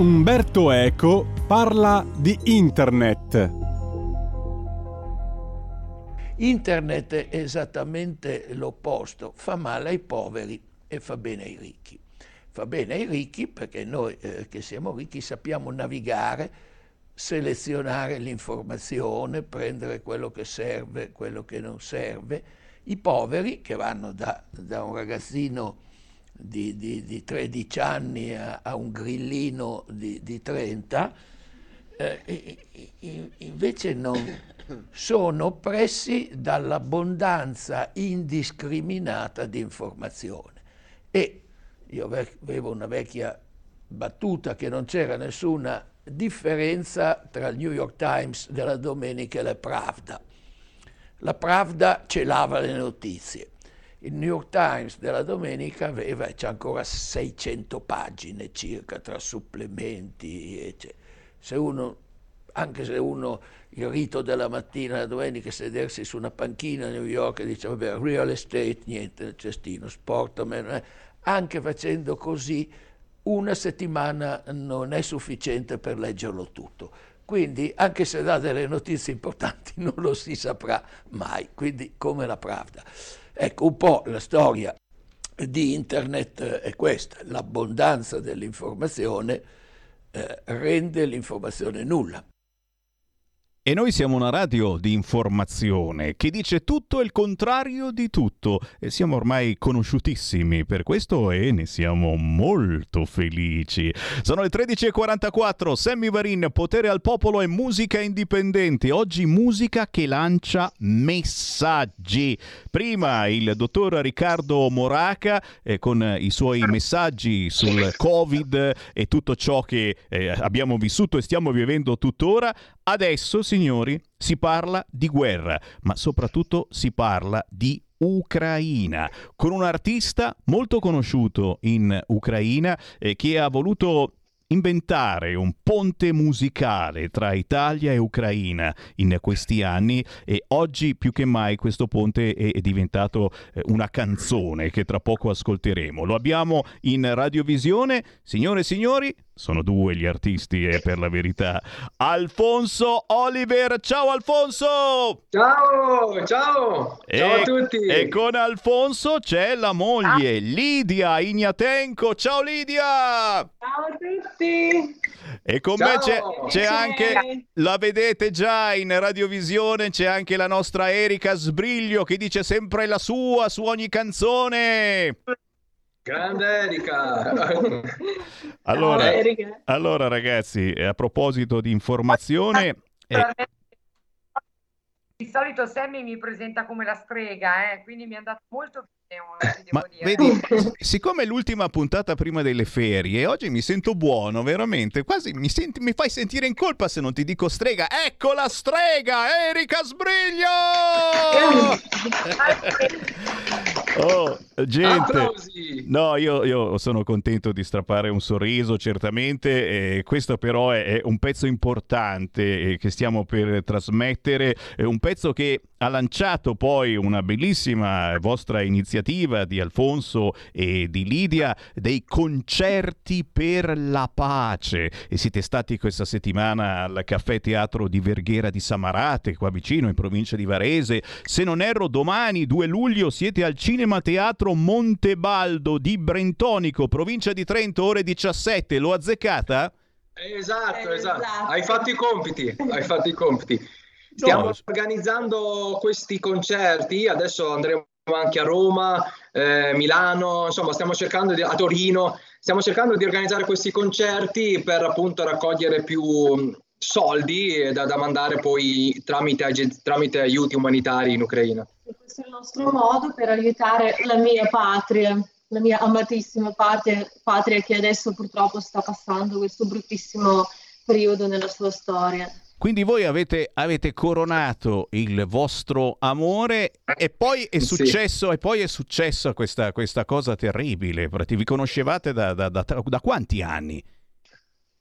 Umberto Eco parla di Internet. Internet è esattamente l'opposto, fa male ai poveri e fa bene ai ricchi. Fa bene ai ricchi perché noi eh, che siamo ricchi sappiamo navigare, selezionare l'informazione, prendere quello che serve, quello che non serve. I poveri che vanno da, da un ragazzino di, di, di 13 anni a, a, un grillino di, di 30, eh, invece non sono oppressi dall'abbondanza indiscriminata di informazione. E io avevo una vecchia battuta che non c'era nessuna differenza tra il New York Times della domenica e la Pravda. La Pravda celava le notizie il New York Times della domenica aveva, c'è ancora 600 pagine circa tra supplementi, eccetera. Se uno, anche se uno il rito della mattina, la domenica, sedersi su una panchina a New York e dice vabbè, real estate, niente nel cestino, sport, meno, anche facendo così una settimana non è sufficiente per leggerlo tutto. Quindi, anche se dà delle notizie importanti, non lo si saprà mai. Quindi, come la Pravda. Ecco, un po' la storia di Internet è questa, l'abbondanza dell'informazione eh, rende l'informazione nulla. E noi siamo una radio di informazione che dice tutto e il contrario di tutto e siamo ormai conosciutissimi per questo e ne siamo molto felici. Sono le 13.44, Sammy Varin, potere al popolo e musica indipendente. Oggi musica che lancia messaggi. Prima il dottor Riccardo Moraca eh, con i suoi messaggi sul Covid e tutto ciò che eh, abbiamo vissuto e stiamo vivendo tuttora. Adesso, signori, si parla di guerra, ma soprattutto si parla di Ucraina, con un artista molto conosciuto in Ucraina eh, che ha voluto inventare un ponte musicale tra Italia e Ucraina in questi anni e oggi più che mai questo ponte è diventato eh, una canzone che tra poco ascolteremo. Lo abbiamo in radiovisione. Signore e signori, sono due gli artisti, è eh, per la verità. Alfonso Oliver, ciao Alfonso! Ciao, ciao! E, ciao a tutti! E con Alfonso c'è la moglie, ah. Lidia Ignatenko. Ciao Lidia! Ciao a tutti! E con ciao. me c'è, c'è anche, la vedete già in radiovisione, c'è anche la nostra Erika Sbriglio che dice sempre la sua su ogni canzone. Grande Erika! allora, Erika. allora, ragazzi, a proposito di informazione... Eh... Di solito Sammy mi presenta come la strega, eh, quindi mi è andato molto bene. Ma vedi, siccome è l'ultima puntata prima delle ferie, oggi mi sento buono, veramente. Quasi mi, senti, mi fai sentire in colpa se non ti dico strega. Ecco la strega, Erika Sbriglio! oh, gente, no, io, io, sono contento di strappare un sorriso, certamente. Eh, questo però è, è, un pezzo importante eh, che stiamo per trasmettere, è un pezzo che ha lanciato poi una bellissima vostra iniziativa di Alfonso e di Lidia dei concerti per la pace e siete stati questa settimana al Caffè Teatro di Verghera di Samarate, qua vicino in provincia di Varese. Se non erro domani 2 luglio siete al Cinema Teatro Montebaldo di Brentonico, provincia di Trento, ore 17. L'ho azzeccata? Esatto, esatto. Hai fatto i compiti, hai fatto i compiti. Stiamo no. organizzando questi concerti, adesso andremo anche a Roma, eh, Milano, insomma stiamo cercando di, a Torino, stiamo cercando di organizzare questi concerti per appunto raccogliere più soldi da, da mandare poi tramite, tramite aiuti umanitari in Ucraina. Questo è il nostro modo per aiutare la mia patria, la mia amatissima patria, patria che adesso purtroppo sta passando questo bruttissimo periodo nella sua storia. Quindi voi avete, avete, coronato il vostro amore e poi è successo, sì. e poi è successa questa, questa, cosa terribile. Vi conoscevate da, da, da, da quanti anni?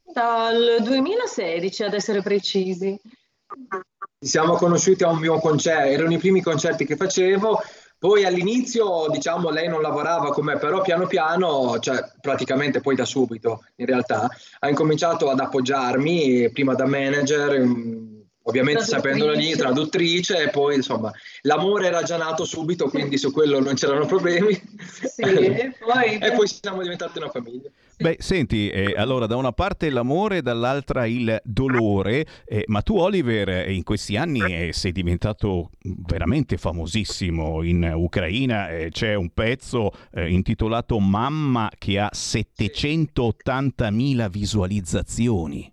Dal 2016 ad essere precisi. Ci siamo conosciuti a un mio concerto, erano i primi concerti che facevo, poi all'inizio, diciamo, lei non lavorava con me, però piano piano, cioè praticamente poi da subito, in realtà, ha incominciato ad appoggiarmi, prima da manager, ovviamente sapendola lì, traduttrice, e poi insomma l'amore era già nato subito, quindi su quello non c'erano problemi. Sì, e, poi... e poi siamo diventati una famiglia. Beh, senti, eh, allora da una parte l'amore, dall'altra il dolore, eh, ma tu Oliver eh, in questi anni eh, sei diventato veramente famosissimo in Ucraina, eh, c'è un pezzo eh, intitolato Mamma che ha 780.000 visualizzazioni.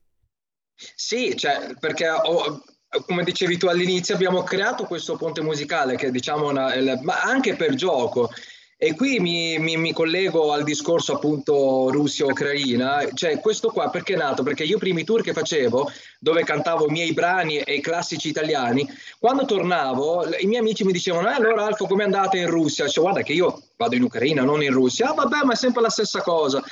Sì, cioè, perché ho, come dicevi tu all'inizio abbiamo creato questo ponte musicale che diciamo, una, ma anche per gioco. E qui mi, mi, mi, collego al discorso appunto Russia-Ucraina, cioè questo qua perché è nato? Perché io i primi tour che facevo, dove cantavo i miei brani e i classici italiani, quando tornavo i miei amici mi dicevano, eh, allora Alfo come andate in Russia? Cioè guarda che io vado in Ucraina, non in Russia, ah vabbè ma è sempre la stessa cosa.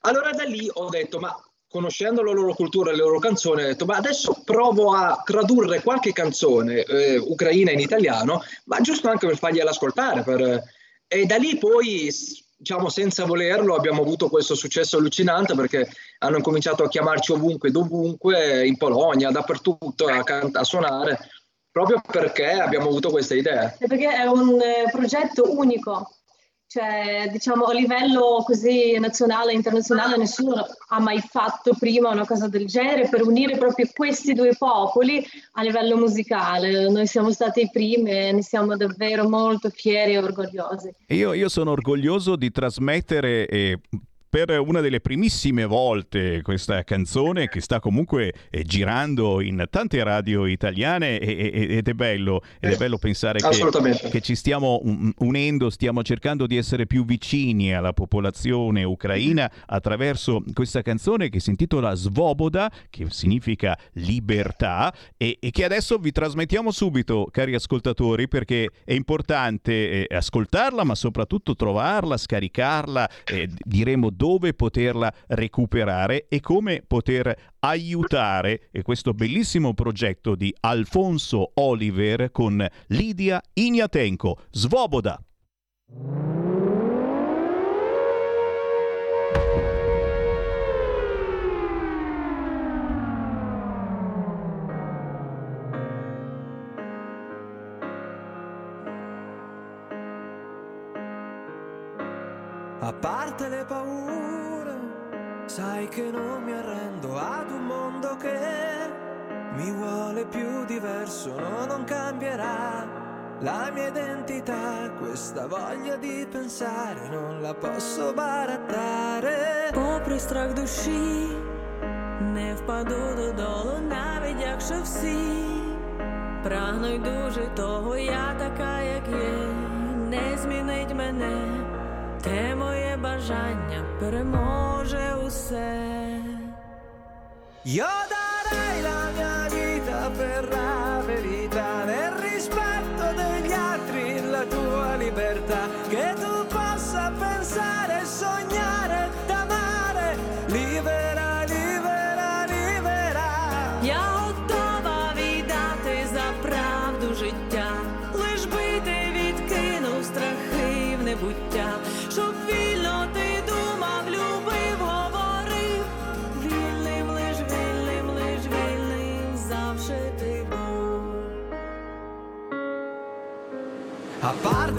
Allora da lì ho detto, ma conoscendo la loro cultura e le loro canzoni, ho detto, ma adesso provo a tradurre qualche canzone eh, ucraina in italiano, ma giusto anche per fargliela ascoltare, per e da lì poi, diciamo senza volerlo, abbiamo avuto questo successo allucinante perché hanno cominciato a chiamarci ovunque, dovunque, in Polonia, dappertutto, a, can- a suonare, proprio perché abbiamo avuto questa idea. Perché è un eh, progetto unico, cioè, diciamo, a livello così nazionale e internazionale nessuno ha mai fatto prima una cosa del genere per unire proprio questi due popoli a livello musicale. Noi siamo stati i primi e ne siamo davvero molto fieri e orgogliosi. Io, io sono orgoglioso di trasmettere eh, per una delle primissime volte questa canzone che sta comunque eh, girando in tante radio italiane ed, è bello, ed è bello pensare che, che, ci stiamo unendo, stiamo cercando di essere più vicini alla popolazione ucraina attraverso questa canzone che si intitola Svoboda, che significa libertà e, e che adesso vi trasmettiamo subito, cari ascoltatori, perché è importante eh, ascoltarla, ma soprattutto trovarla, scaricarla, eh, diremo dove poterla recuperare e come poter aiutare questo bellissimo progetto di Alfonso Oliver con Lidia Ignatenko. Svoboda! A parte le paure, sai che non mi arrendo ad un mondo che mi vuole più diverso, no, non cambierà la mia identità. Questa voglia di pensare non la posso barattare. Попри страх душі, не впаду додолу, навіть якщо всі прагнуть дуже того, я така, як є, не змінить мене. Те моє бажання переможе усе. Io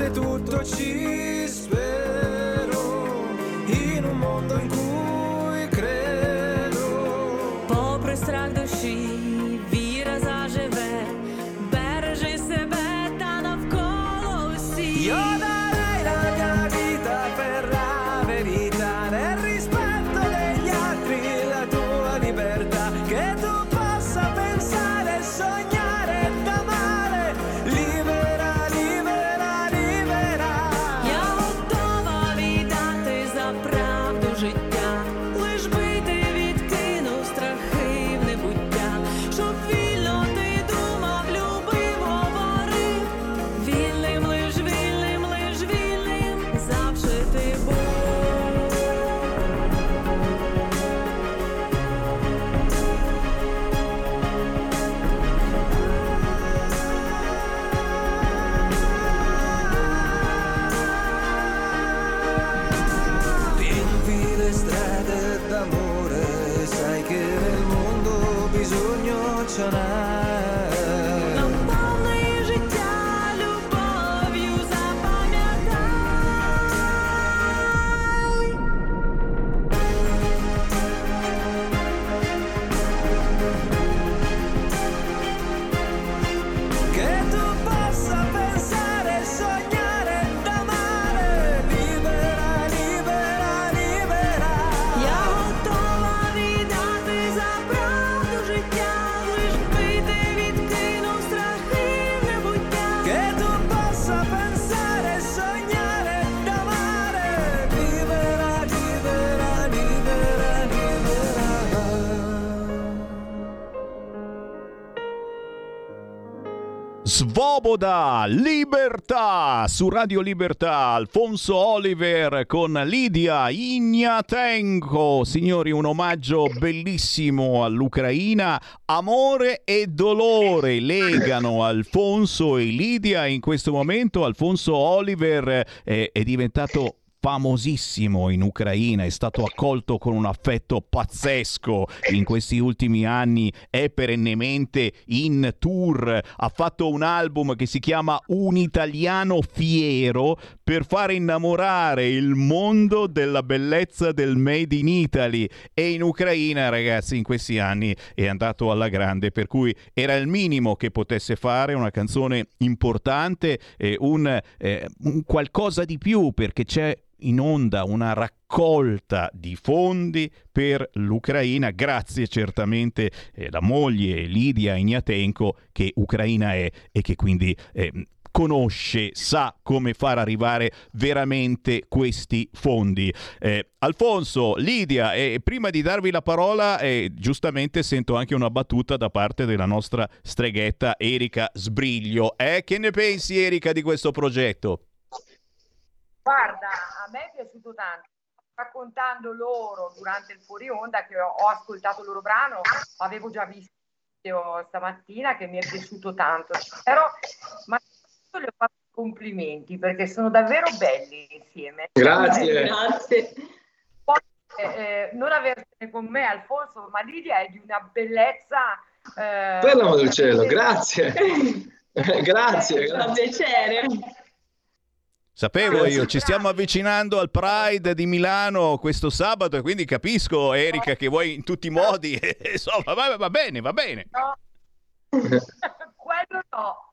parte tutto ci Svoboda, Libertà su Radio Libertà, Alfonso Oliver con Lidia Ignatenko. Signori, un omaggio bellissimo all'Ucraina. Amore e dolore legano Alfonso e Lidia. In questo momento Alfonso Oliver è, è diventato famosissimo in Ucraina, è stato accolto con un affetto pazzesco. In questi ultimi anni, è perennemente in tour, ha fatto un album che si chiama Un italiano fiero per far innamorare il mondo della bellezza del Made in Italy. E in Ucraina ragazzi in questi anni è andato alla grande per cui era il minimo che potesse fare una canzone importante, eh, un, eh, un qualcosa di più perché c'è in onda una raccolta di fondi per l'Ucraina, grazie certamente eh, alla moglie Lidia Ignatenko che ucraina è e che quindi eh, conosce, sa come far arrivare veramente questi fondi. Eh, Alfonso, Lidia, eh, prima di darvi la parola, eh, giustamente sento anche una battuta da parte della nostra streghetta Erika Sbriglio. Eh, che ne pensi Erika di questo progetto? Guarda, a me è piaciuto tanto. Raccontando loro durante il fuori onda che ho, ho ascoltato il loro brano, avevo già visto stamattina che mi è piaciuto tanto. Però, ma le ho fatto complimenti perché sono davvero belli insieme. Grazie. Grazie. Poi, eh, non avertene con me, Alfonso, ma Lidia è di una bellezza. Eh, per l'amore del cielo, grazie. grazie. Fa piacere. Sapevo io, ci stiamo avvicinando al Pride di Milano questo sabato e quindi capisco Erika che vuoi in tutti i modi, insomma va, va bene, va bene. No, quello no.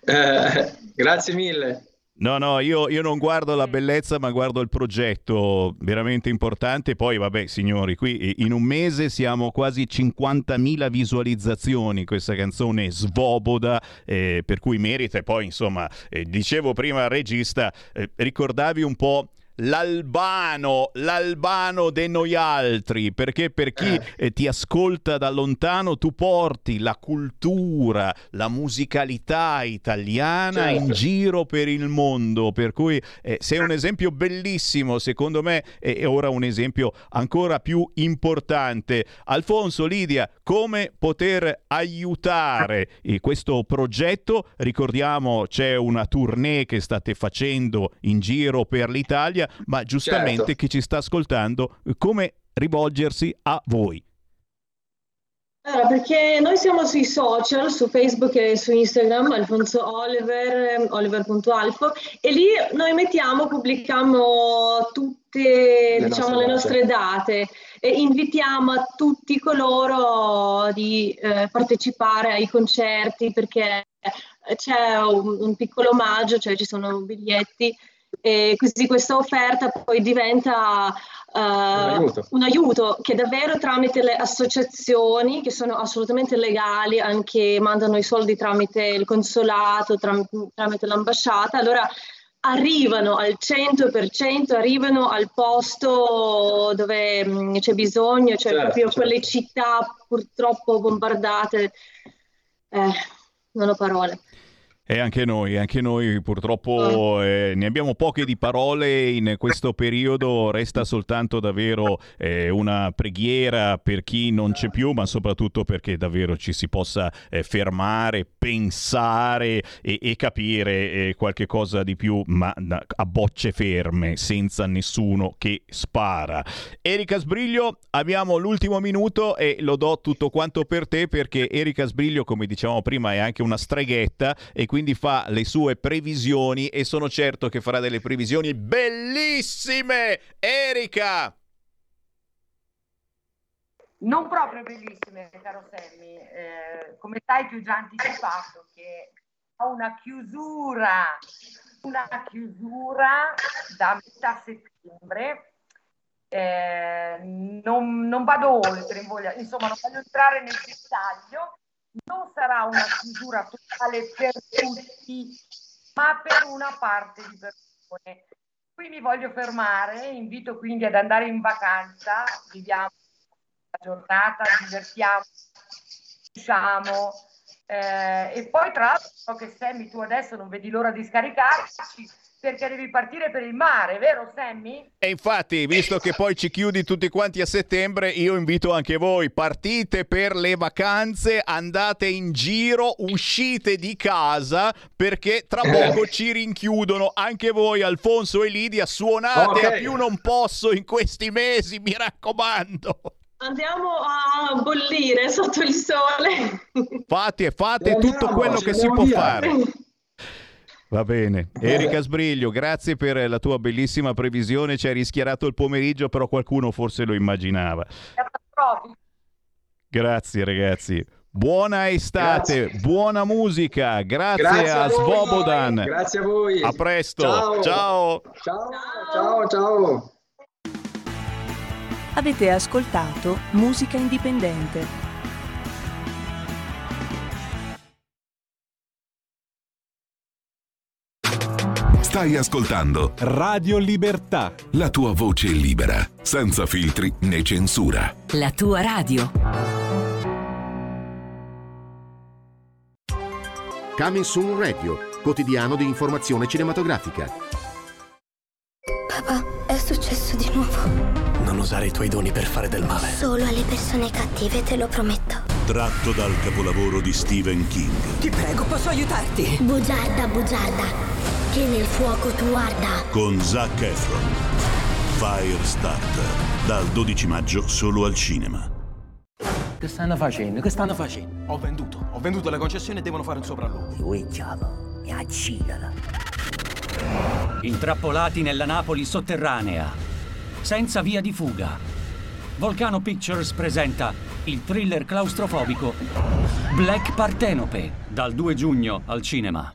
Eh, grazie mille. No, no, io, io, non guardo la bellezza, ma guardo il progetto veramente importante. Poi, vabbè, signori, qui in un mese siamo quasi 50.000 visualizzazioni. Questa canzone svoboda, eh, per cui merita. E poi, insomma, eh, dicevo prima al regista, eh, ricordavi un po' l'albano, l'albano de noi altri, perché per chi eh, ti ascolta da lontano tu porti la cultura, la musicalità italiana Certo. in giro per il mondo, per cui eh, sei un esempio bellissimo, secondo me, e e ora un esempio ancora più importante. Alfonso, Lidia, come poter aiutare eh, questo progetto? Ricordiamo c'è una tournée che state facendo in giro per l'Italia, ma giustamente Certo. chi ci sta ascoltando, eh, come rivolgersi a voi? Allora, perché noi siamo sui social, su Facebook e su Instagram, Alfonso Oliver, oliver.alfo, e lì noi mettiamo, pubblichiamo tutte, Le diciamo, nostre le date. nostre date e invitiamo a tutti coloro di eh, partecipare ai concerti perché c'è un, un piccolo omaggio, cioè ci sono biglietti e così questa offerta poi diventa eh, aiuto. un aiuto che davvero tramite le associazioni che sono assolutamente legali, anche mandano i soldi tramite il consolato, tram- tramite l'ambasciata, allora arrivano al 100%, arrivano al posto dove mh, c'è bisogno, cioè Certo, proprio certo. quelle città purtroppo bombardate. Eh, non ho parole. E anche noi, anche noi purtroppo eh, ne abbiamo poche di parole in questo periodo, resta soltanto davvero eh, una preghiera per chi non c'è più, ma soprattutto perché davvero ci si possa eh, fermare, pensare e, e capire eh, qualche cosa di più, ma a bocce ferme, senza nessuno che spara. Erika Sbriglio, abbiamo l'ultimo minuto e lo do tutto quanto per te perché Erika Sbriglio, come dicevamo prima, è anche una streghetta e quindi fa le sue previsioni e sono certo che farà delle previsioni bellissime. Erika! Non proprio bellissime, caro Sammy. Eh, come sai, ti ho già anticipato che ho una chiusura, una chiusura da metà settembre. Eh, non, non vado oltre, in voglia- insomma, non voglio entrare nel dettaglio. Non sarà una chiusura totale per tutti, ma per una parte di persone. Qui mi voglio fermare, invito quindi ad andare in vacanza, viviamo la giornata, divertiamo, usciamo, Eh, e poi tra l'altro so che Sammy tu adesso non vedi l'ora di scaricarci perché devi partire per il mare, vero Sammy? E infatti, visto che poi ci chiudi tutti quanti a settembre, io invito anche voi, partite per le vacanze, andate in giro, uscite di casa perché tra poco ci rinchiudono anche voi, Alfonso e Lidia, suonate Ok. a più non posso in questi mesi, mi raccomando. Andiamo a bollire sotto il sole. Fate, fate Andiamo, tutto quello che si può via. fare. Va bene. Erika Sbriglio, grazie per la tua bellissima previsione. Ci hai rischiarato il pomeriggio, però qualcuno forse lo immaginava. Grazie ragazzi. Buona estate, buona musica. Grazie, Grazie a, a voi. Svobodan. Grazie a voi. A presto. Ciao. Ciao. Ciao, ciao, ciao. Avete ascoltato Musica Indipendente. Stai ascoltando Radio Libertà. la tua voce libera, senza filtri né censura. La tua radio. Coming Soon Radio, quotidiano di informazione cinematografica. Papà, è successo di nuovo. Non usare i tuoi doni per fare del male. Solo alle persone cattive, te lo prometto. Tratto dal capolavoro di Stephen King. Ti prego, posso aiutarti? Bugiarda, bugiarda, che nel fuoco tu arda. Con Zac Efron. Firestarter. Dal 12 maggio solo al cinema. Che stanno facendo? Che stanno facendo? Ho venduto, ho venduto le concessioni e devono fare un sopralluogo. Lui mi accidala. Intrappolati nella Napoli sotterranea, senza via di fuga. Volcano Pictures presenta il thriller claustrofobico Black Partenope, dal 2 giugno al cinema.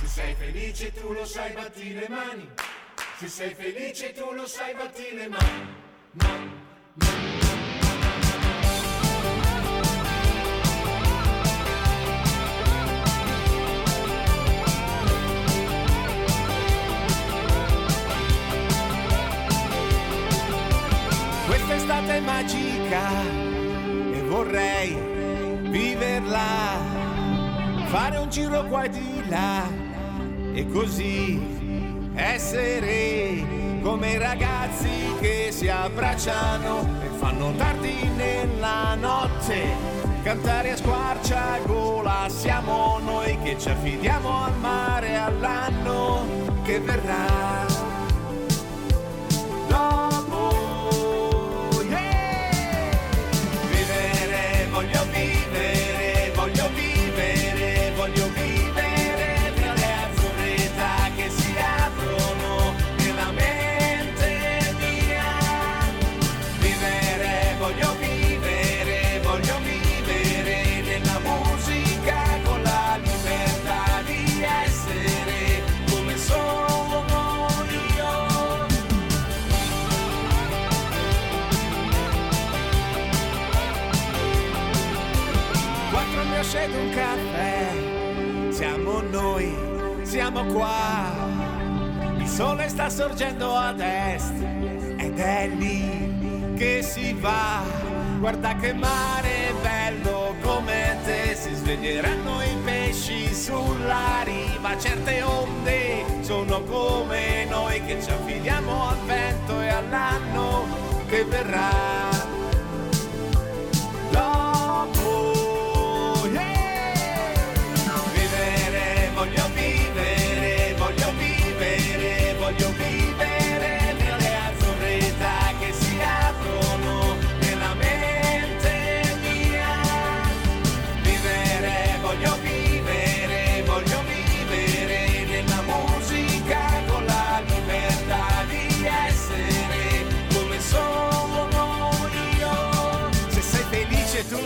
Se sei felice tu lo sai batti le mani. Se sei felice tu lo sai batti le mani. Quest'estate è magica e vorrei fare un giro qua e di là e così essere come ragazzi che si abbracciano e fanno tardi nella notte. Cantare a squarciagola siamo noi che ci affidiamo al mare all'anno che verrà. Siamo qua. Il sole sta sorgendo ad est ed è lì che si va. Guarda che mare bello come te, si sveglieranno i pesci sulla riva. Certe onde sono come noi che ci affidiamo al vento e all'anno che verrà. Dopo,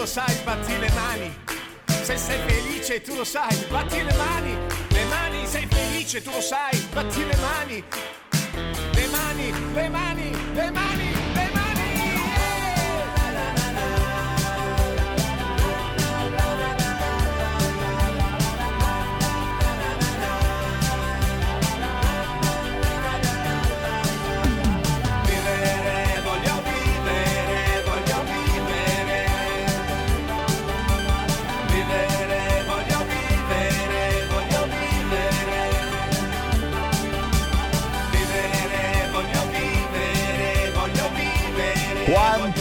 sai, batti le mani. Se sei felice tu lo sai, batti le mani. Le mani, sei felice tu lo sai, batti. Le mani, le mani, le mani, le mani.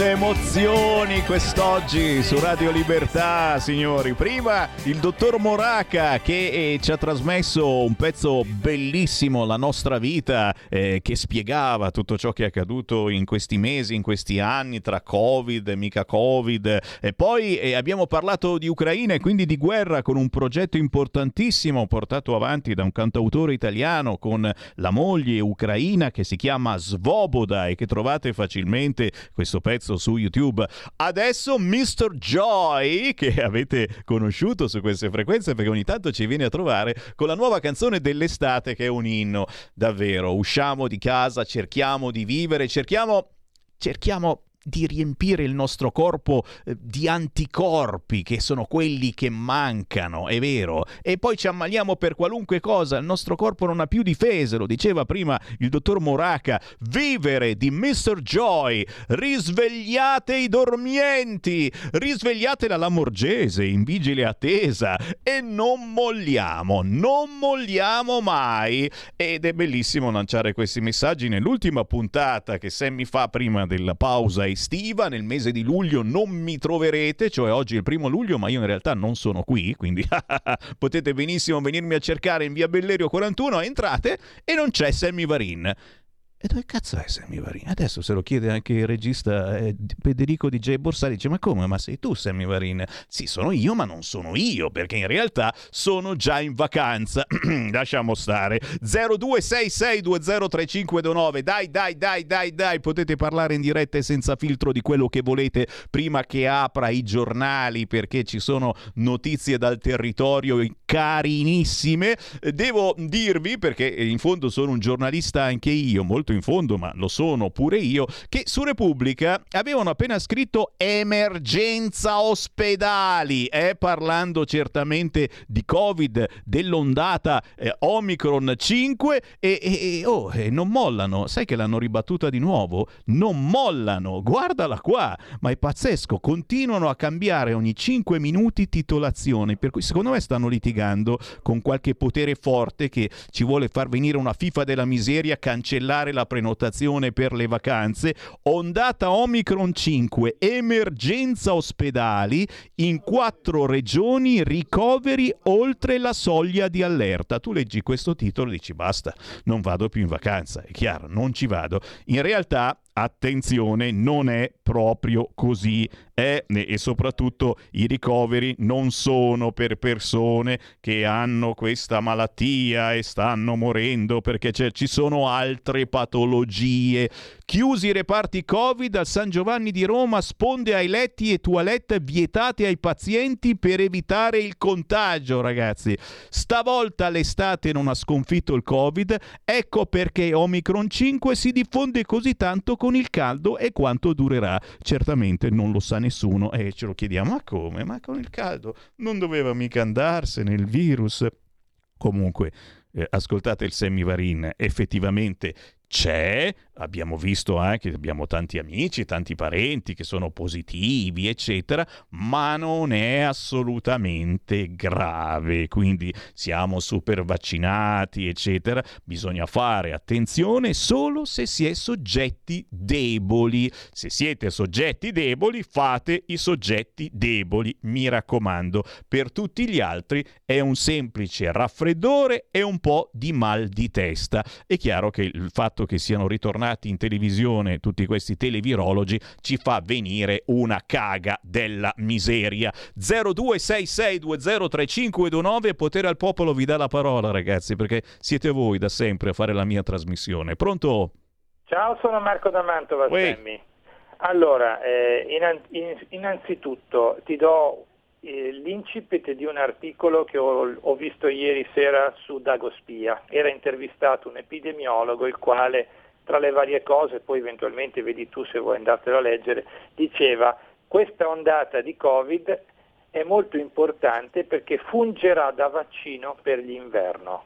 Quante emozioni quest'oggi su Radio Libertà, signori. Prima il dottor Moraca che eh, ci ha trasmesso un pezzo bellissimo, La nostra vita, eh, che spiegava tutto ciò che è accaduto in questi mesi, in questi anni, tra Covid mica Covid. E poi eh, abbiamo parlato di Ucraina e quindi di guerra con un progetto importantissimo portato avanti da un cantautore italiano con la moglie ucraina che si chiama Svoboda e che trovate facilmente questo pezzo su YouTube. Adesso Mr. Joy, che avete conosciuto su queste frequenze perché ogni tanto ci viene a trovare con la nuova canzone dell'estate che è un inno. Davvero, usciamo di casa, cerchiamo di vivere, cerchiamo cerchiamo di riempire il nostro corpo eh, di anticorpi che sono quelli che mancano, è vero, e poi ci ammaliamo per qualunque cosa, il nostro corpo non ha più difese, lo diceva prima il dottor Moraca, vivere di Mr. Joy, risvegliate i dormienti, risvegliate la Lamorgese in vigile attesa e non molliamo, non molliamo mai ed è bellissimo lanciare questi messaggi nell'ultima puntata che Sammy fa prima della pausa estiva, nel mese di luglio non mi troverete, cioè oggi è il primo luglio, ma io in realtà non sono qui, quindi potete benissimo venirmi a cercare in via Bellerio 41, entrate e non c'è Sammy Varin. E dove cazzo è Sammy Varin? Adesso se lo chiede anche il regista eh, Federico DJ Borsari, dice ma come? Ma sei tu Sammy Varin? Sì, sono io, ma non sono io, perché in realtà sono già in vacanza. Lasciamo stare. 0266203529, dai, dai, dai, dai, dai, potete parlare in diretta e senza filtro di quello che volete prima che apra i giornali, perché ci sono notizie dal territorio carinissime. Devo dirvi, perché in fondo sono un giornalista anche io, molto in fondo, ma lo sono pure io, che su Repubblica avevano appena scritto emergenza ospedali, eh, parlando certamente di Covid, dell'ondata eh, Omicron 5 e, e- oh, e non mollano, sai che l'hanno ribattuta di nuovo? Non mollano, guardala qua, ma è pazzesco, continuano a cambiare ogni 5 minuti titolazione, per cui secondo me stanno litigando con qualche potere forte che ci vuole far venire una FIFA della miseria, cancellare la prenotazione per le vacanze, ondata Omicron 5, emergenza ospedali, in quattro regioni ricoveri oltre la soglia di allerta. Tu leggi questo titolo e dici basta, non vado più in vacanza, è chiaro, non ci vado. In realtà attenzione, non è proprio così. eh, e soprattutto i ricoveri non sono per persone che hanno questa malattia e stanno morendo perché ci sono altre patologie. Chiusi i reparti Covid al San Giovanni di Roma, sponde ai letti e toilette vietate ai pazienti per evitare il contagio, ragazzi. Stavolta l'estate non ha sconfitto il Covid, ecco perché Omicron 5 si diffonde così tanto con il caldo e quanto durerà. Certamente non lo sa nessuno e ce lo chiediamo, ma come? Ma con il caldo non doveva mica andarsene il virus. Comunque, eh, ascoltate il semivarin, effettivamente c'è, abbiamo visto anche, abbiamo tanti amici, tanti parenti che sono positivi, eccetera, ma non è assolutamente grave, quindi siamo super vaccinati, eccetera, bisogna fare attenzione solo se si è soggetti deboli. Se siete soggetti deboli, fate i soggetti deboli, mi raccomando. Per tutti gli altri è un semplice raffreddore e un po' di mal di testa. È chiaro che il fatto che siano ritornati in televisione tutti questi televirologi ci fa venire una caga della miseria. 0266203529 Potere al popolo vi dà la parola ragazzi perché siete voi da sempre a fare la mia trasmissione. Pronto? Ciao, sono Marco da Mantova. Sammy. Allora, eh, innanzitutto ti do eh, l'incipit di un articolo che ho, ho, visto ieri sera su Dagospia. Era intervistato un epidemiologo il quale tra le varie cose, poi eventualmente vedi tu se vuoi andartelo a leggere, diceva questa ondata di Covid è molto importante perché fungerà da vaccino per l'inverno.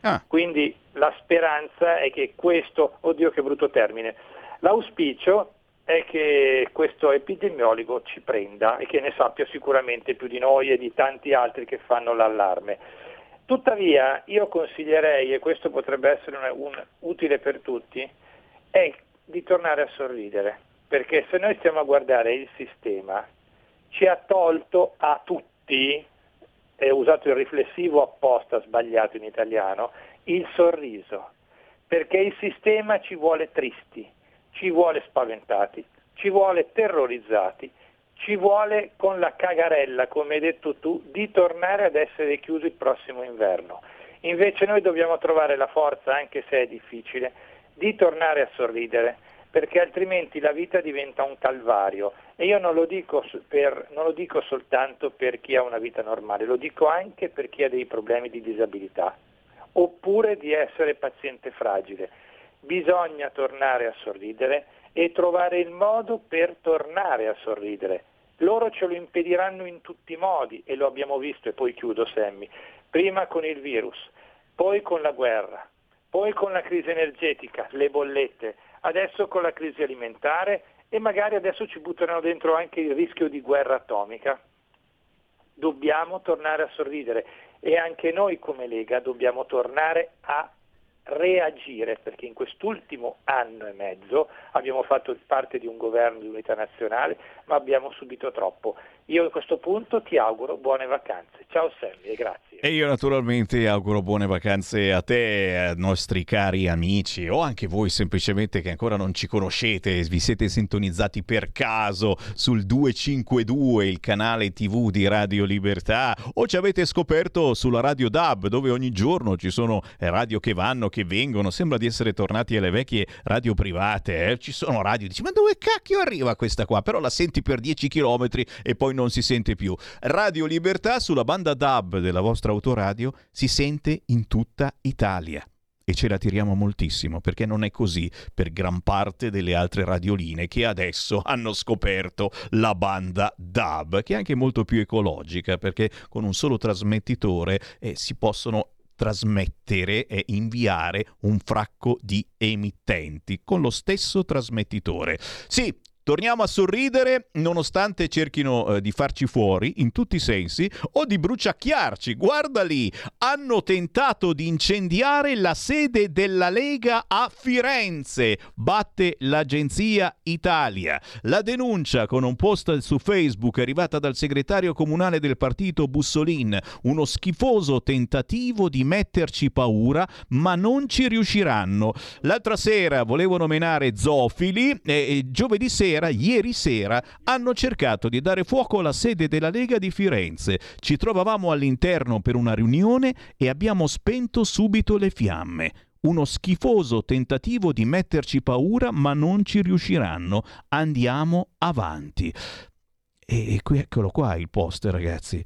Ah. Quindi la speranza è che questo, oddio che brutto termine, l'auspicio è che questo epidemiologo ci prenda e che ne sappia sicuramente più di noi e di tanti altri che fanno l'allarme. Tuttavia io consiglierei, e questo potrebbe essere un, un, utile per tutti, è di tornare a sorridere, perché se noi stiamo a guardare il sistema, ci ha tolto a tutti, è usato il riflessivo apposta sbagliato in italiano, il sorriso, perché il sistema ci vuole tristi, ci vuole spaventati, ci vuole terrorizzati, ci vuole con la cagarella, come hai detto tu, di tornare ad essere chiusi il prossimo inverno. Invece noi dobbiamo trovare la forza, anche se è difficile, di tornare a sorridere, perché altrimenti la vita diventa un calvario. E io non lo, per, non lo dico soltanto per chi ha una vita normale, lo dico anche per chi ha dei problemi di disabilità, oppure di essere paziente fragile bisogna tornare a sorridere e trovare il modo per tornare a sorridere. Loro ce lo impediranno in tutti i modi e lo abbiamo visto e poi chiudo Sammy, prima con il virus, poi con la guerra, poi con la crisi energetica, le bollette, adesso con la crisi alimentare e magari adesso ci butteranno dentro anche il rischio di guerra atomica. Dobbiamo tornare a sorridere e anche noi come Lega dobbiamo tornare a reagire, perché in quest'ultimo anno e mezzo abbiamo fatto parte di un governo di unità nazionale, ma abbiamo subito troppo. Io a questo punto ti auguro buone vacanze. Ciao Sammy e grazie. E io naturalmente auguro buone vacanze a te, ai nostri cari amici o anche voi semplicemente che ancora non ci conoscete, vi siete sintonizzati per caso sul 252, il canale TV di Radio Libertà o ci avete scoperto sulla Radio DAB dove ogni giorno ci sono radio che vanno, che vengono, sembra di essere tornati alle vecchie radio private, eh? ci sono radio, dici ma dove cacchio arriva questa qua? Però la senti per 10 km e poi non si sente più. Radio Libertà sulla banda DAB della vostra autoradio si sente in tutta Italia e ce la tiriamo moltissimo perché non è così per gran parte delle altre radioline che adesso hanno scoperto la banda DAB che è anche molto più ecologica perché con un solo trasmettitore eh, si possono trasmettere e inviare un fracco di emittenti con lo stesso trasmettitore. Sì, Torniamo a sorridere nonostante cerchino eh, di farci fuori in tutti i sensi o di bruciacchiarci. Guarda lì, hanno tentato di incendiare la sede della Lega a Firenze. Batte l'agenzia Italia. La denuncia con un post su Facebook arrivata dal segretario comunale del partito Bussolin. Uno schifoso tentativo di metterci paura, ma non ci riusciranno. L'altra sera volevano menare Zofili e giovedì sera sera, ieri sera, hanno cercato di dare fuoco alla sede della Lega di Firenze. Ci trovavamo all'interno per una riunione e abbiamo spento subito le fiamme. Uno schifoso tentativo di metterci paura, ma non ci riusciranno. Andiamo avanti. E qui eccolo qua il post, ragazzi.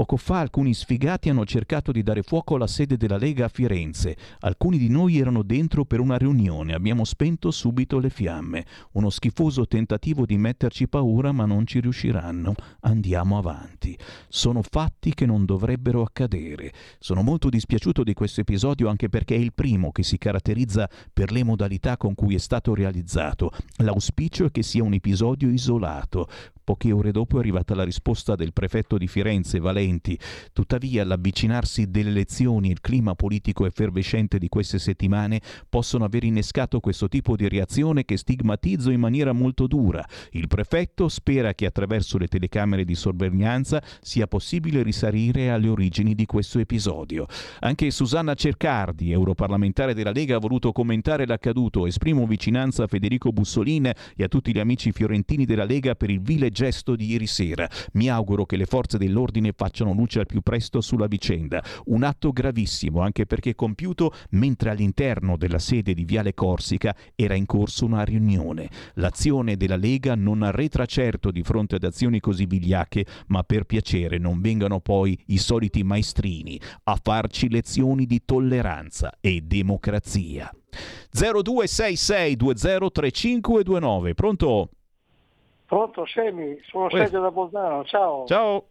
Poco fa alcuni sfigati hanno cercato di dare fuoco alla sede della Lega a Firenze. Alcuni di noi erano dentro per una riunione. Abbiamo spento subito le fiamme. Uno schifoso tentativo di metterci paura, ma non ci riusciranno. Andiamo avanti. Sono fatti che non dovrebbero accadere. Sono molto dispiaciuto di questo episodio anche perché è il primo che si caratterizza per le modalità con cui è stato realizzato. L'auspicio è che sia un episodio isolato. Poche ore dopo è arrivata la risposta del prefetto di Firenze, Valenti. Tuttavia, l'avvicinarsi delle elezioni e il clima politico effervescente di queste settimane possono aver innescato questo tipo di reazione che stigmatizzo in maniera molto dura. Il prefetto spera che attraverso le telecamere di sorveglianza sia possibile risalire alle origini di questo episodio. Anche Susanna Cercardi, europarlamentare della Lega, ha voluto commentare l'accaduto. Esprimo vicinanza a Federico Bussolin e a tutti gli amici fiorentini della Lega per il vile gesto di ieri sera. Mi auguro che le forze dell'ordine facciano luce al più presto sulla vicenda. Un atto gravissimo, anche perché compiuto mentre all'interno della sede di Viale Corsica era in corso una riunione. L'azione della Lega non arretra certo di fronte ad azioni così vigliacche, ma per piacere non vengano poi i soliti maestrini a farci lezioni di tolleranza e democrazia. 0266203529. Pronto? Pronto, Semi, sono. Sergio da Bolzano, ciao. Ciao.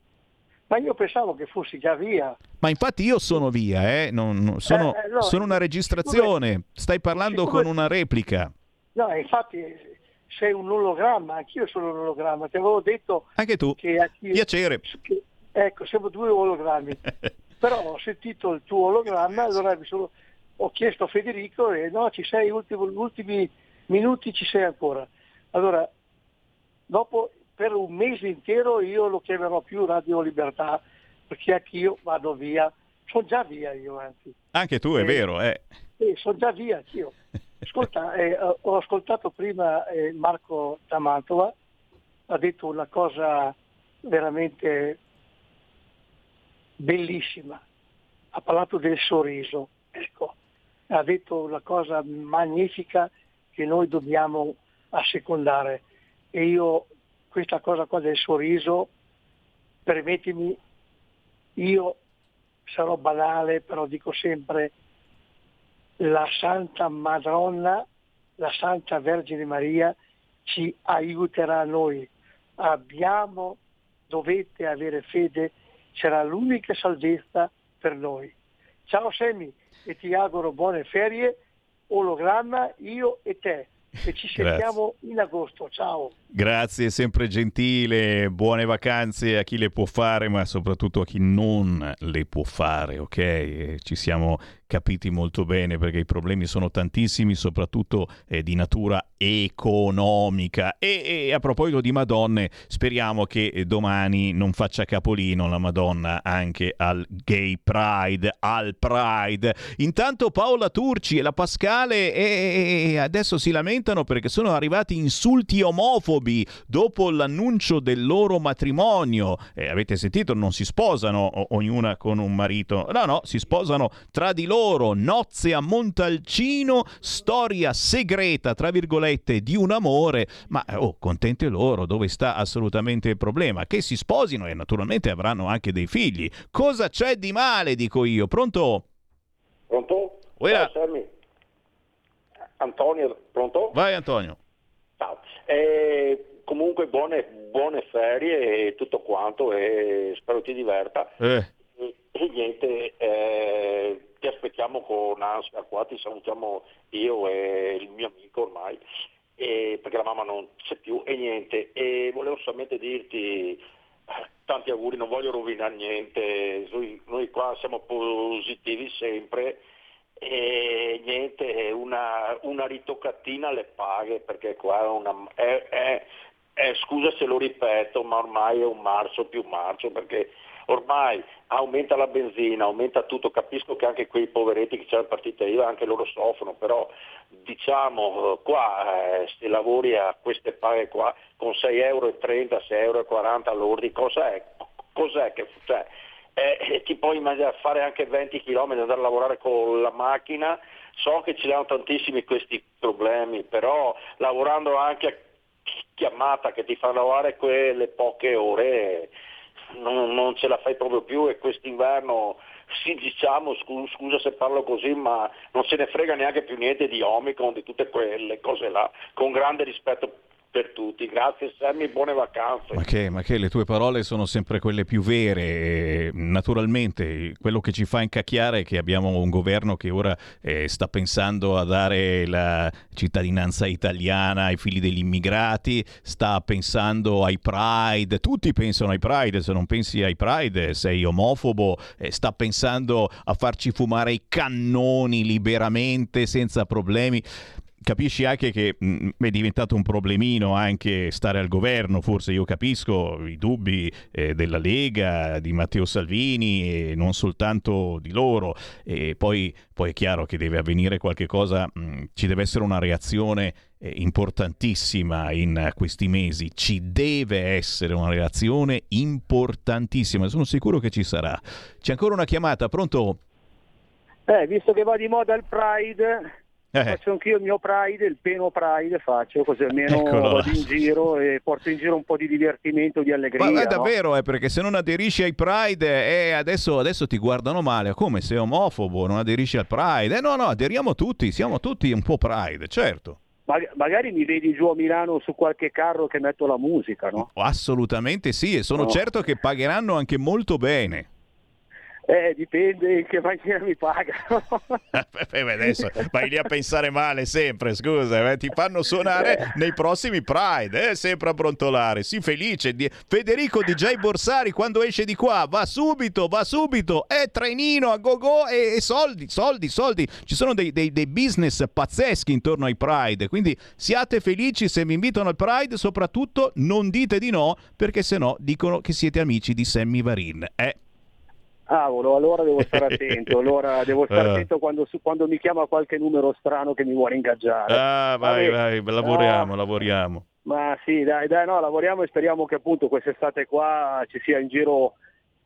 Ma io pensavo che fossi già via. Ma infatti io sono via, eh? Non- non- sono, Eh, eh, no, sono una registrazione. Stai parlando siccome- con una replica. No, infatti sei un ologramma, anch'io sono un ologramma. Ti avevo detto Anche tu. che Piacere. che- ecco, siamo due ologrammi. Però ho sentito il tuo ologramma, allora mi sono- ho chiesto a Federico e no, ci sei, ultimo, gli ultimi minuti ci sei ancora. Allora, dopo per un mese intero io lo chiamerò più Radio Libertà, perché anch'io vado via, sono già via io anzi. Anche tu, è Eh, vero, eh. Sì, sono già via anch'io. Ascolta, eh, ho ascoltato prima eh, Marco da Mantova, ha detto una cosa veramente bellissima, ha parlato del sorriso, ecco, ha detto una cosa magnifica che noi dobbiamo assecondare e io questa cosa qua del sorriso, permettimi, io sarò banale, però dico sempre la Santa Madonna, la Santa Vergine Maria ci aiuterà noi. Abbiamo, dovete avere fede, sarà l'unica salvezza per noi. Ciao Semi e ti auguro buone ferie, ologramma, io e te. E ci Grazie. sentiamo in agosto. Ciao. Grazie, sempre gentile. Buone vacanze a chi le può fare, ma soprattutto a chi non le può fare, ok? Ci siamo capiti molto bene perché i problemi sono tantissimi, soprattutto eh, di natura economica. E, e a proposito di Madonne, speriamo che eh, domani non faccia capolino la Madonna anche al Gay Pride, al Pride. Intanto Paola Turci e la Pascale e, adesso si lamentano perché sono arrivati insulti omofobi dopo l'annuncio del loro matrimonio. Eh, avete sentito? Non si sposano ognuna con un marito. No, no, si sposano tra di loro. Nozze a Montalcino, storia segreta, tra virgolette, di un amore. Ma oh, contente loro, dove sta assolutamente il problema? Che si sposino e naturalmente avranno anche dei figli. Cosa c'è di male, dico io? Pronto? Pronto? Ciao, Sammy. Antonio, pronto? Vai Antonio. Ciao. Eh, comunque buone, buone ferie e tutto quanto e spero ti diverta. Eh. E, niente, eh, ti aspettiamo con ansia qua, ti salutiamo io e il mio amico ormai, e- perché la mamma non c'è più e niente. E volevo solamente dirti eh, tanti auguri, non voglio rovinare niente, noi, noi qua siamo positivi sempre e niente, una, una ritoccatina alle paghe perché qua è una... È, è- è- scusa se lo ripeto, ma ormai è un marzo più marzo perché ormai aumenta la benzina, aumenta tutto, capisco che anche quei poveretti che c'è la partita IVA, anche loro soffrono, però diciamo eh, qua eh, se lavori a queste paghe qua con 6,30 euro, 6,40 euro lordi, cosa è? Cos'è che... Cioè, eh, ti puoi fare anche 20 km, andare a lavorare con la macchina, so che ci danno tantissimi questi problemi, però lavorando anche a chiamata che ti fa lavorare quelle poche ore non, non ce la fai proprio più e quest'inverno sì diciamo scu- scusa se parlo così ma non se ne frega neanche più niente di Omicron di tutte quelle cose là con grande rispetto per tutti grazie Sammy buone vacanze Ma che, ma che le tue parole sono sempre quelle più vere. naturalmente, quello che ci fa incacchiare è che abbiamo un governo che ora eh, sta pensando a dare la cittadinanza italiana ai figli degli immigrati, sta pensando ai Pride, tutti pensano ai Pride, se non pensi ai Pride sei omofobo, eh, sta pensando a farci fumare i cannoni liberamente, senza problemi. Capisci anche che mh, è diventato un problemino anche stare al governo, forse io capisco i dubbi eh, della Lega, di Matteo Salvini e non soltanto di loro, e poi, poi è chiaro che deve avvenire qualche cosa, mh, ci deve essere una reazione eh, importantissima in questi mesi, ci deve essere una reazione importantissima, sono sicuro che ci sarà. C'è ancora una chiamata, pronto? Eh, visto che va di moda il Pride, Eh. faccio anch'io il mio Pride, il pieno Pride faccio, così almeno Eccolo vado là. in giro e porto in giro un po' di divertimento, di allegria. Ma è no? davvero, eh, perché se non aderisci ai Pride, eh, adesso, adesso ti guardano male. Come sei omofobo, non aderisci al Pride? Eh no, no, aderiamo tutti, siamo tutti un po' Pride, certo. Mag- magari mi vedi giù a Milano su qualche carro che metto la musica, no? Assolutamente sì, e sono No. certo che pagheranno anche molto bene. Eh, dipende in che maniera mi pagano. Adesso vai lì a pensare male sempre, scusa, eh, ti fanno suonare nei prossimi Pride, eh, sempre a brontolare. Sii felice. Federico DJ Borsari quando esce di qua va subito, va subito, è trainino a go go e, e soldi, soldi, soldi. Ci sono dei, dei- dei business pazzeschi intorno ai Pride, quindi siate felici se vi invitano al Pride, soprattutto non dite di no perché sennò dicono che siete amici di Sammy Varin. Eh. Cavolo, allora devo stare attento, allora devo stare Eh. attento quando, su- quando mi chiama qualche numero strano che mi vuole ingaggiare. Ah, vai, Vabbè. vai, lavoriamo, No, lavoriamo. Ma sì, dai, dai, no, lavoriamo e speriamo che appunto quest'estate qua ci sia in giro,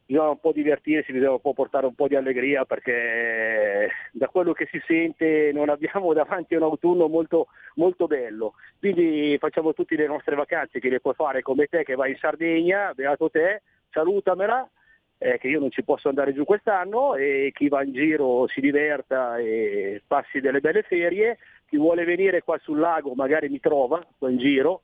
bisogna un po' divertirsi, bisogna un po' portare un po' di allegria perché da quello che si sente non abbiamo davanti un autunno molto, molto bello. Quindi facciamo tutte le nostre vacanze che le puoi fare come te che vai in Sardegna, beato te, salutamela. Eh, che io non ci posso andare giù quest'anno e chi va in giro si diverta e passi delle belle ferie, chi vuole venire qua sul lago magari mi trova qua in giro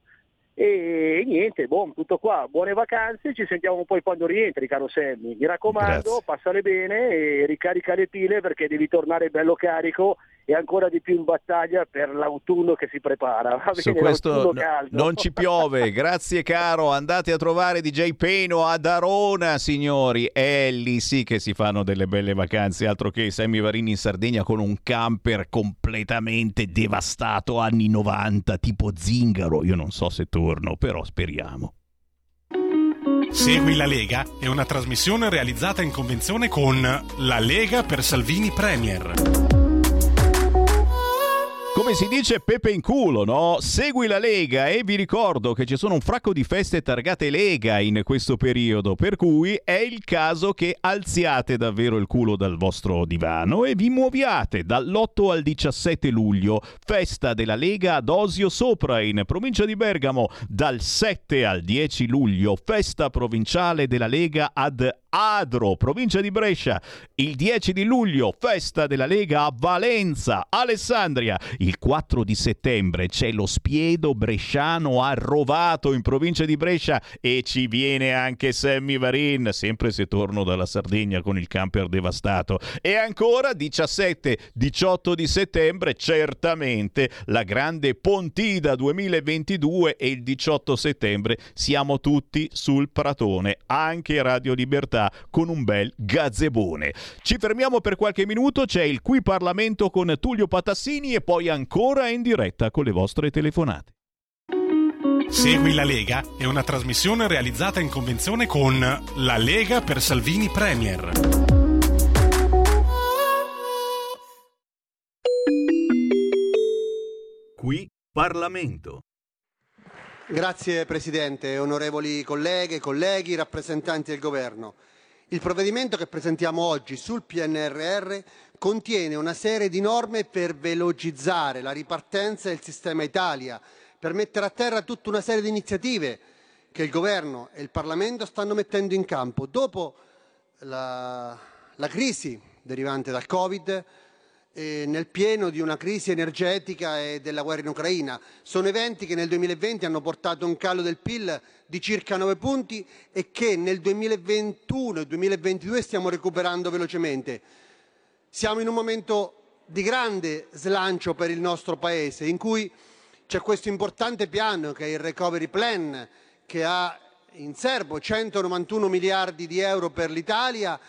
e niente, boh, tutto qua, buone vacanze, ci sentiamo poi quando rientri caro Sammy, mi raccomando, Grazie. passale bene e ricarica le pile perché devi tornare bello carico e ancora di più in battaglia per l'autunno che si prepara, va Su bene, questo caldo. non ci piove, grazie caro, andate a trovare DJ Peno ad Arona signori, è lì sì che si fanno delle belle vacanze, altro che Sammy Varini in Sardegna con un camper completamente devastato anni 90 tipo zingaro, io non so se torno, però speriamo. Segui la Lega è una trasmissione realizzata in convenzione con La Lega per Salvini Premier. Come si dice Pepe in culo, no? Segui la Lega e vi ricordo che ci sono un fracco di feste targate Lega in questo periodo, per cui è il caso che alziate davvero il culo dal vostro divano e vi muoviate dall'8 al 17 luglio, festa della Lega ad Osio Sopra in provincia di Bergamo, dal 7 al 10 luglio, festa provinciale della Lega ad Adro, provincia di Brescia. Il 10 di luglio, festa della Lega a Valenza, Alessandria. Il 4 di settembre c'è lo Spiedo Bresciano a Rovato, in provincia di Brescia. E ci viene anche Sammy Varin, sempre se torno dalla Sardegna con il camper devastato. E ancora 17-18 di settembre, certamente la grande Pontida 2022 e il 18 settembre siamo tutti sul Pratone, anche Radio Libertà con un bel gazebone. Ci fermiamo per qualche minuto, c'è il Qui Parlamento con Tullio Patassini e poi ancora in diretta con le vostre telefonate. Segui la Lega è una trasmissione realizzata in convenzione con La Lega per Salvini Premier. Qui Parlamento. Grazie Presidente, onorevoli colleghe e colleghi, rappresentanti del Governo. Il provvedimento che presentiamo oggi sul PNRR contiene una serie di norme per velocizzare la ripartenza del sistema Italia, per mettere a terra tutta una serie di iniziative che il Governo e il Parlamento stanno mettendo in campo. Dopo la, la crisi derivante dal Covid, eh, nel pieno di una crisi energetica e della guerra in Ucraina. Sono eventi che nel 2020 hanno portato un calo del PIL di circa 9 punti e che nel 2021 e 2022 stiamo recuperando velocemente. Siamo in un momento di grande slancio per il nostro Paese, in cui c'è questo importante piano che è il Recovery Plan, che ha in serbo 191 miliardi di euro per l'Italia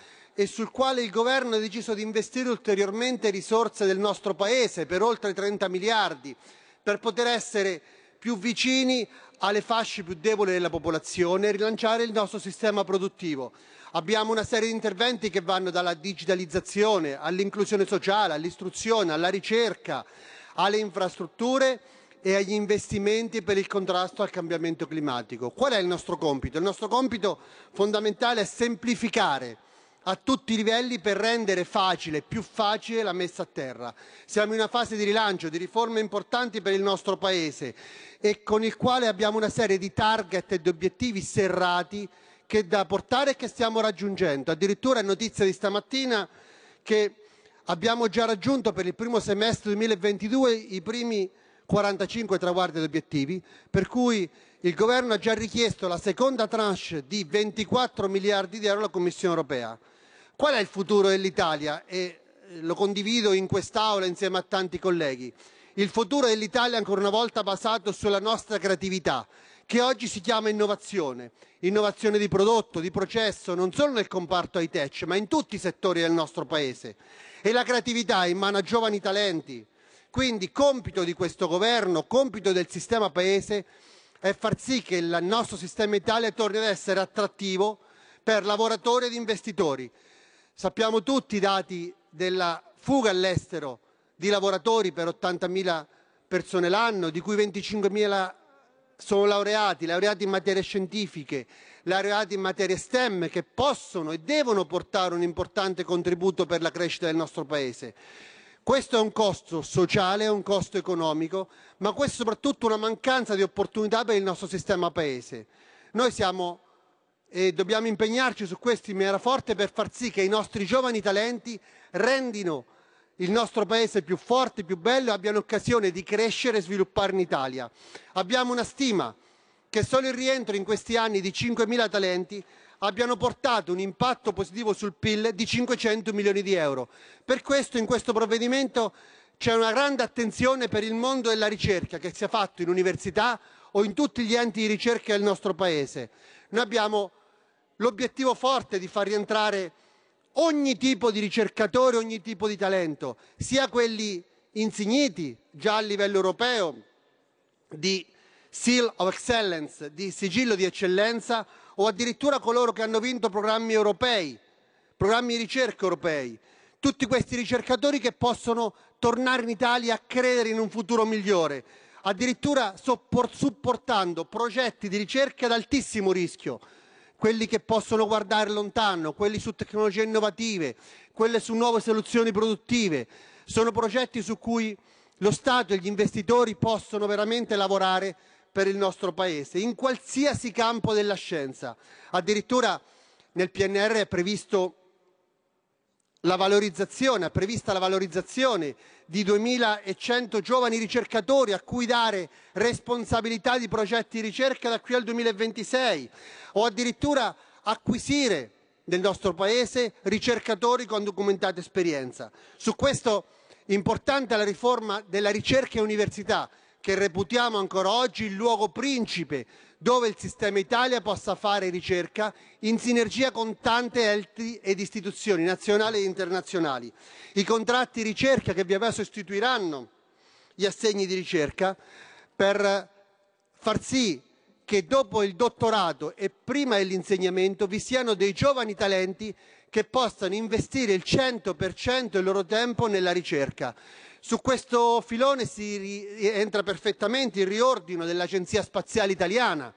e sul quale il governo ha deciso di investire ulteriormente risorse del nostro Paese per oltre 30 miliardi, per poter essere più vicini alle fasce più deboli della popolazione e rilanciare il nostro sistema produttivo. Abbiamo una serie di interventi che vanno dalla digitalizzazione all'inclusione sociale, all'istruzione, alla ricerca, alle infrastrutture e agli investimenti per il contrasto al cambiamento climatico. Qual è il nostro compito? Il nostro compito fondamentale è semplificare a tutti i livelli per rendere facile, più facile la messa a terra. Siamo in una fase di rilancio, di riforme importanti per il nostro Paese e con il quale abbiamo una serie di target e di obiettivi serrati che da portare e che stiamo raggiungendo. Addirittura è notizia di stamattina che abbiamo già raggiunto per il primo semestre 2022 i primi 45 traguardi ed obiettivi, per cui il governo ha già richiesto la seconda tranche di 24 miliardi di euro alla Commissione europea. Qual è il futuro dell'Italia? E eh, lo condivido in quest'Aula insieme a tanti colleghi. Il futuro dell'Italia è ancora una volta basato sulla nostra creatività, che oggi si chiama innovazione. Innovazione di prodotto, di processo, non solo nel comparto high-tech, ma in tutti i settori del nostro Paese. E la creatività è in mano a giovani talenti. Quindi compito di questo governo, compito del sistema Paese è far sì che il nostro sistema Italia torni ad essere attrattivo per lavoratori ed investitori. Sappiamo tutti i dati della fuga all'estero di lavoratori per 80.000 persone l'anno, di cui 25.000 sono laureati, laureati in materie scientifiche, laureati in materie STEM, che possono e devono portare un importante contributo per la crescita del nostro Paese. Questo è un costo sociale, è un costo economico, ma questo è soprattutto una mancanza di opportunità per il nostro sistema Paese. Noi siamo e dobbiamo impegnarci su questo in maniera forte per far sì che i nostri giovani talenti rendino il nostro Paese più forte, più bello e abbiano occasione di crescere e sviluppare in Italia. Abbiamo una stima che solo il rientro in questi anni di 5.000 talenti abbiano portato un impatto positivo sul PIL di 500 milioni di euro. Per questo in questo provvedimento c'è una grande attenzione per il mondo della ricerca che sia fatto in università o in tutti gli enti di ricerca del nostro Paese. Noi abbiamo l'obiettivo forte di far rientrare ogni tipo di ricercatore, ogni tipo di talento, sia quelli insigniti già a livello europeo di Seal of Excellence, di sigillo di eccellenza, o addirittura coloro che hanno vinto programmi europei, programmi di ricerca europei. Tutti questi ricercatori che possono tornare in Italia a credere in un futuro migliore, addirittura supportando progetti di ricerca ad altissimo rischio, quelli che possono guardare lontano, quelli su tecnologie innovative, quelle su nuove soluzioni produttive. Sono progetti su cui lo Stato e gli investitori possono veramente lavorare per il nostro Paese, in qualsiasi campo della scienza. Addirittura nel PNR è previsto la valorizzazione, è prevista la valorizzazione di 2.100 giovani ricercatori a cui dare responsabilità di progetti di ricerca da qui al 2026 o addirittura acquisire nel nostro Paese ricercatori con documentata esperienza. Su questo importante è la riforma della ricerca e università che reputiamo ancora oggi il luogo principe dove il sistema Italia possa fare ricerca in sinergia con tante enti ed istituzioni nazionali e internazionali. I contratti ricerca che via via sostituiranno gli assegni di ricerca per far sì che dopo il dottorato e prima dell'insegnamento vi siano dei giovani talenti che possano investire il 100% del loro tempo nella ricerca. Su questo filone si entra perfettamente il riordino dell'Agenzia Spaziale Italiana,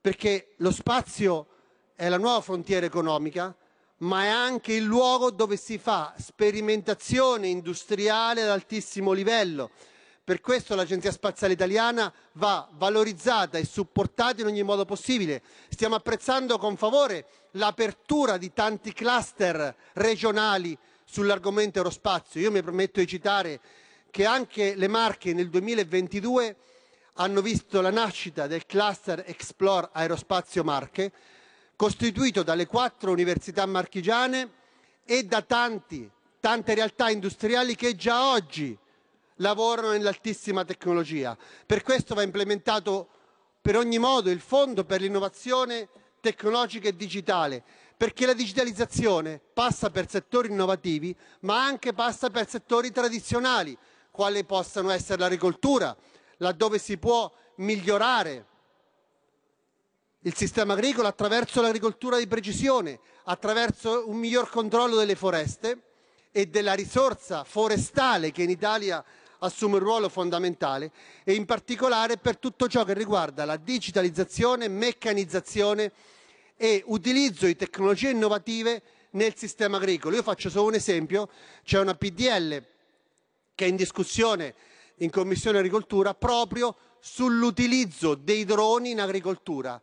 perché lo spazio è la nuova frontiera economica, ma è anche il luogo dove si fa sperimentazione industriale ad altissimo livello. Per questo l'Agenzia Spaziale Italiana va valorizzata e supportata in ogni modo possibile. Stiamo apprezzando con favore l'apertura di tanti cluster regionali sull'argomento aerospazio. Io mi permetto di citare che anche le Marche nel 2022 hanno visto la nascita del cluster Explore Aerospazio Marche, costituito dalle quattro università marchigiane e da tanti, tante realtà industriali che già oggi lavorano nell'altissima tecnologia. Per questo va implementato per ogni modo il Fondo per l'innovazione tecnologica e digitale, perché la digitalizzazione passa per settori innovativi, ma anche passa per settori tradizionali, quali possano essere l'agricoltura, laddove si può migliorare il sistema agricolo attraverso l'agricoltura di precisione, attraverso un miglior controllo delle foreste e della risorsa forestale che in Italia assume un ruolo fondamentale e in particolare per tutto ciò che riguarda la digitalizzazione, meccanizzazione e utilizzo di tecnologie innovative nel sistema agricolo. Io faccio solo un esempio, c'è una PDL che è in discussione in Commissione Agricoltura proprio sull'utilizzo dei droni in agricoltura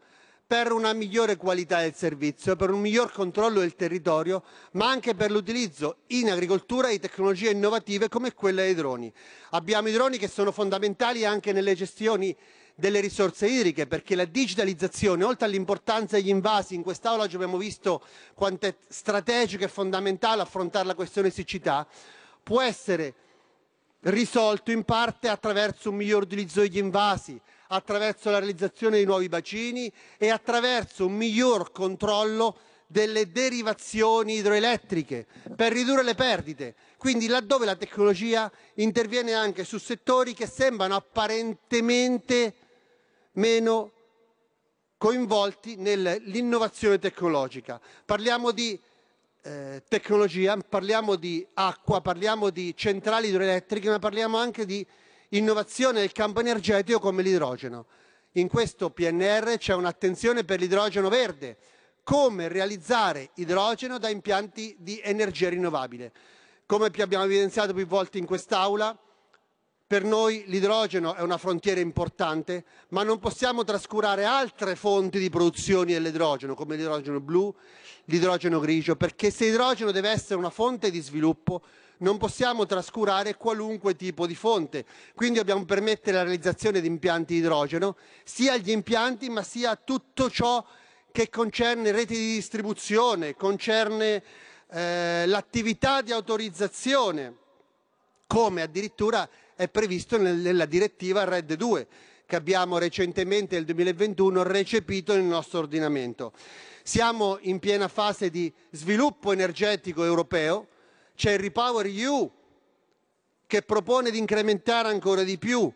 per una migliore qualità del servizio, per un miglior controllo del territorio, ma anche per l'utilizzo in agricoltura di tecnologie innovative come quella dei droni. Abbiamo i droni che sono fondamentali anche nelle gestioni delle risorse idriche, perché la digitalizzazione, oltre all'importanza degli invasi, in quest'Aula oggi abbiamo visto quanto è strategico e fondamentale affrontare la questione siccità, può essere risolto in parte attraverso un miglior utilizzo degli invasi, attraverso la realizzazione di nuovi bacini e attraverso un miglior controllo delle derivazioni idroelettriche per ridurre le perdite. Quindi laddove la tecnologia interviene anche su settori che sembrano apparentemente meno coinvolti nell'innovazione tecnologica. Parliamo di eh, tecnologia, parliamo di acqua, parliamo di centrali idroelettriche, ma parliamo anche di innovazione nel campo energetico come l'idrogeno. In questo PNR c'è un'attenzione per l'idrogeno verde, come realizzare idrogeno da impianti di energia rinnovabile. Come abbiamo evidenziato più volte in quest'Aula, per noi l'idrogeno è una frontiera importante, ma non possiamo trascurare altre fonti di produzione dell'idrogeno, come l'idrogeno blu, l'idrogeno grigio, perché se l'idrogeno deve essere una fonte di sviluppo, non possiamo trascurare qualunque tipo di fonte. Quindi dobbiamo permettere la realizzazione di impianti di idrogeno, sia agli impianti ma sia a tutto ciò che concerne reti di distribuzione, concerne eh, l'attività di autorizzazione, come addirittura è previsto nella direttiva RED 2 che abbiamo recentemente nel 2021 recepito nel nostro ordinamento. Siamo in piena fase di sviluppo energetico europeo, c'è il Repower EU che propone di incrementare ancora di più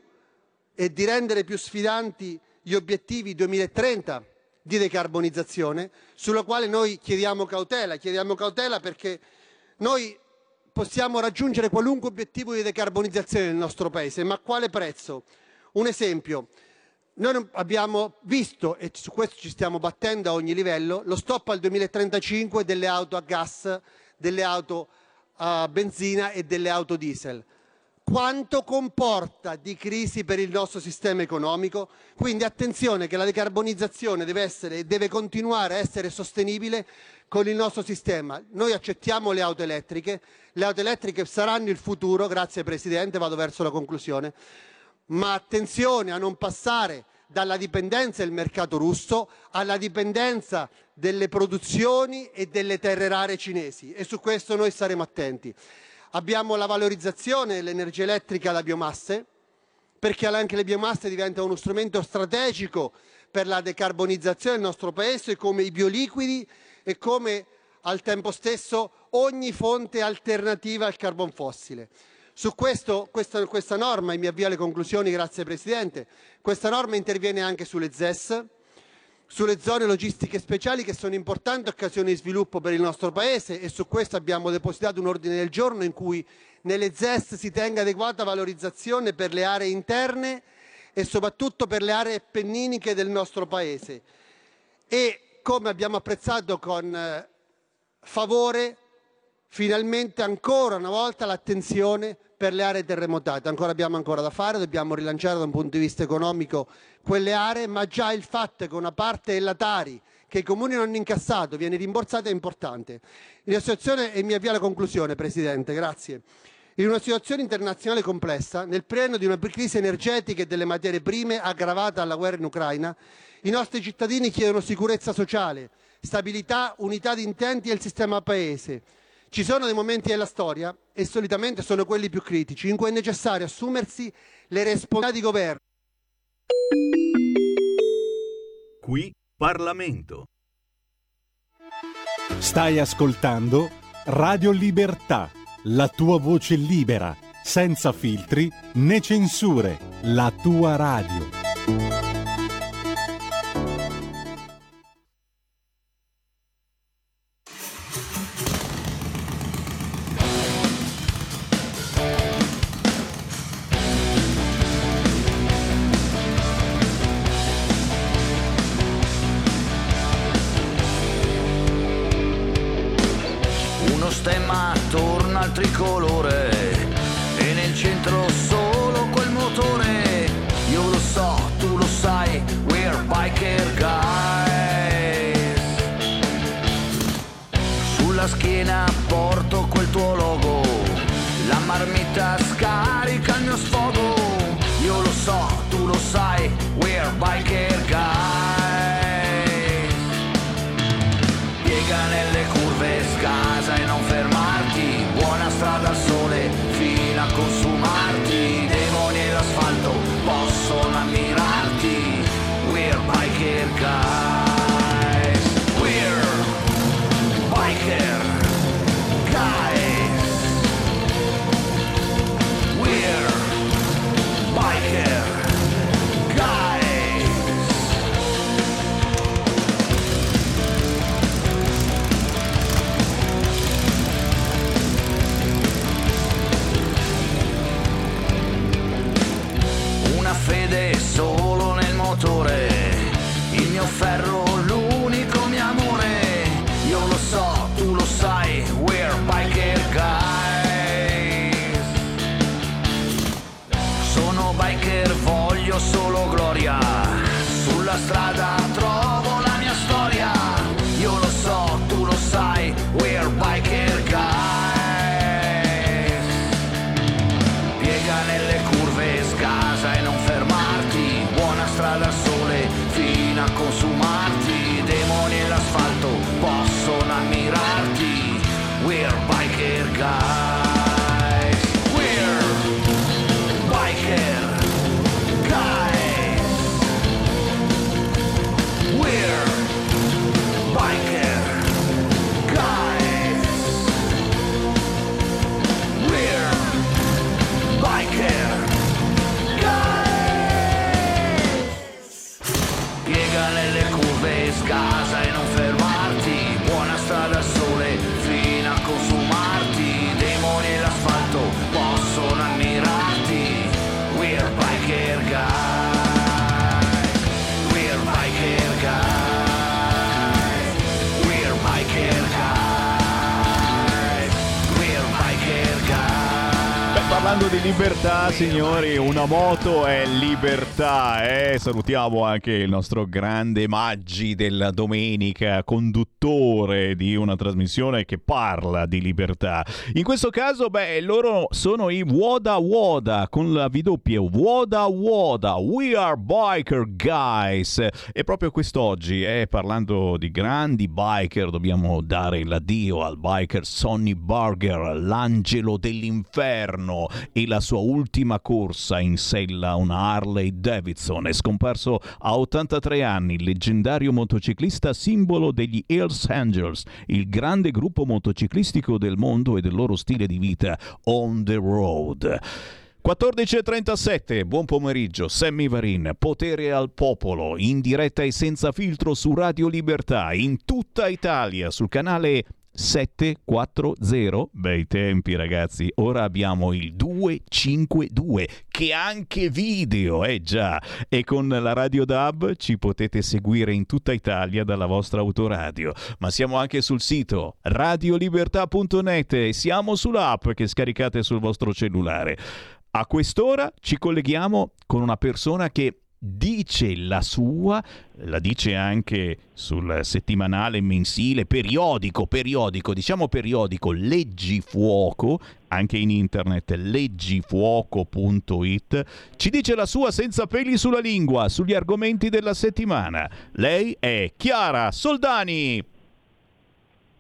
e di rendere più sfidanti gli obiettivi 2030 di decarbonizzazione, sulla quale noi chiediamo cautela. Chiediamo cautela perché noi possiamo raggiungere qualunque obiettivo di decarbonizzazione nel nostro Paese, ma a quale prezzo? Un esempio, noi abbiamo visto, e su questo ci stiamo battendo a ogni livello, lo stop al 2035 delle auto a gas, delle auto a benzina e delle auto diesel. Quanto comporta di crisi per il nostro sistema economico? Quindi attenzione che la decarbonizzazione deve essere e deve continuare a essere sostenibile con il nostro sistema. Noi accettiamo le auto elettriche, le auto elettriche saranno il futuro, grazie Presidente, vado verso la conclusione, ma attenzione a non passare dalla dipendenza del mercato russo alla dipendenza delle produzioni e delle terre rare cinesi e su questo noi saremo attenti. Abbiamo la valorizzazione dell'energia elettrica da biomasse, perché anche le biomasse diventano uno strumento strategico per la decarbonizzazione del nostro Paese, come i bioliquidi e come al tempo stesso ogni fonte alternativa al carbon fossile. Su questo, questa, questa norma, e mi avvio alle conclusioni, grazie Presidente, questa norma interviene anche sulle ZES, sulle zone logistiche speciali che sono importanti occasioni di sviluppo per il nostro Paese e su questo abbiamo depositato un ordine del giorno in cui nelle ZES si tenga adeguata valorizzazione per le aree interne e soprattutto per le aree penniniche del nostro Paese. E come abbiamo apprezzato con eh, favore, finalmente ancora una volta l'attenzione per le aree terremotate. Ancora abbiamo ancora da fare, dobbiamo rilanciare da un punto di vista economico quelle aree, ma già il fatto che una parte della Tari che i comuni non hanno incassato viene rimborsata è importante. In una situazione, e mi avvio alla conclusione, Presidente, grazie. In una situazione internazionale complessa, nel pieno di una crisi energetica e delle materie prime aggravata dalla guerra in Ucraina, i nostri cittadini chiedono sicurezza sociale, stabilità, unità di intenti e il sistema paese ci sono dei momenti della storia, e solitamente sono quelli più critici, in cui è necessario assumersi le responsabilità di governo. Qui Parlamento. Stai ascoltando Radio Libertà, la tua voce libera, senza filtri né censure, la tua radio. Moto è libertà. Eh? Salutiamo anche il nostro grande Maggi della domenica, conduttore di una trasmissione che parla di libertà. In questo caso, beh, loro sono i Woda Woda con la doppia. Woda Woda, We Are Biker Guys. E proprio quest'oggi, eh, parlando di grandi biker, dobbiamo dare l'addio al biker Sonny Burger, l'angelo dell'inferno e la sua ultima corsa in sella una Harley Davidson. È scomparso a 83 anni il leggendario motociclista simbolo degli Hells Angels, il grande gruppo motociclistico del mondo e del loro stile di vita on the road. 14.37, buon pomeriggio, Sammy Varin, potere al popolo, in diretta e senza filtro su Radio Libertà, in tutta Italia, sul canale 740, bei tempi ragazzi, ora abbiamo il 252 che anche video, eh già, e con la Radio DAB ci potete seguire in tutta Italia dalla vostra autoradio, ma siamo anche sul sito radiolibertà.net e siamo sull'app che scaricate sul vostro cellulare. A quest'ora ci colleghiamo con una persona che dice la sua, la dice anche sul settimanale, mensile, periodico, periodico, diciamo periodico, Leggifuoco, anche in internet, leggifuoco.it, ci dice la sua senza peli sulla lingua, sugli argomenti della settimana. Lei è Chiara Soldani.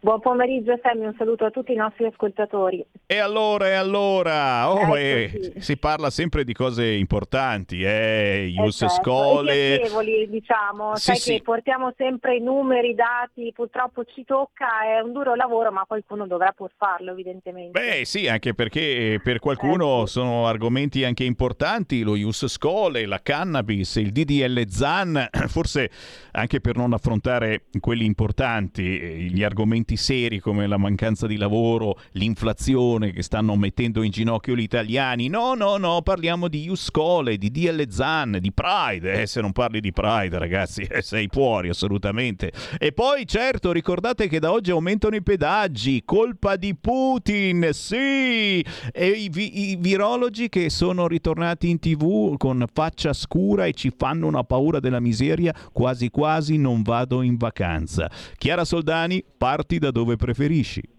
Buon pomeriggio Sammy, un saluto a tutti i nostri ascoltatori. E allora, e allora, oh, Eccoci. eh, si parla sempre di cose importanti, eh, Ius Esatto, Scole. piacevoli, diciamo, Sì, sai sì. che portiamo sempre i numeri, i dati, purtroppo ci tocca, è un duro lavoro, ma qualcuno dovrà pur farlo evidentemente. Beh sì, anche perché eh, per qualcuno sono argomenti anche importanti, lo Ius Scole, la cannabis, il DDL ZAN, forse anche per non affrontare quelli importanti, eh, gli argomenti seri come la mancanza di lavoro, l'inflazione che stanno mettendo in ginocchio gli italiani. No, no, no, parliamo di Ius Scole, di DL ZAN, di Pride. Eh, se non parli di Pride, ragazzi, eh, sei fuori assolutamente. E poi, certo, ricordate che da oggi aumentano i pedaggi, colpa di Putin, sì! E i, vi- i virologi che sono ritornati in tv con faccia scura e ci fanno una paura della miseria, quasi quasi non vado in vacanza. Chiara Soldani, parti da dove preferisci.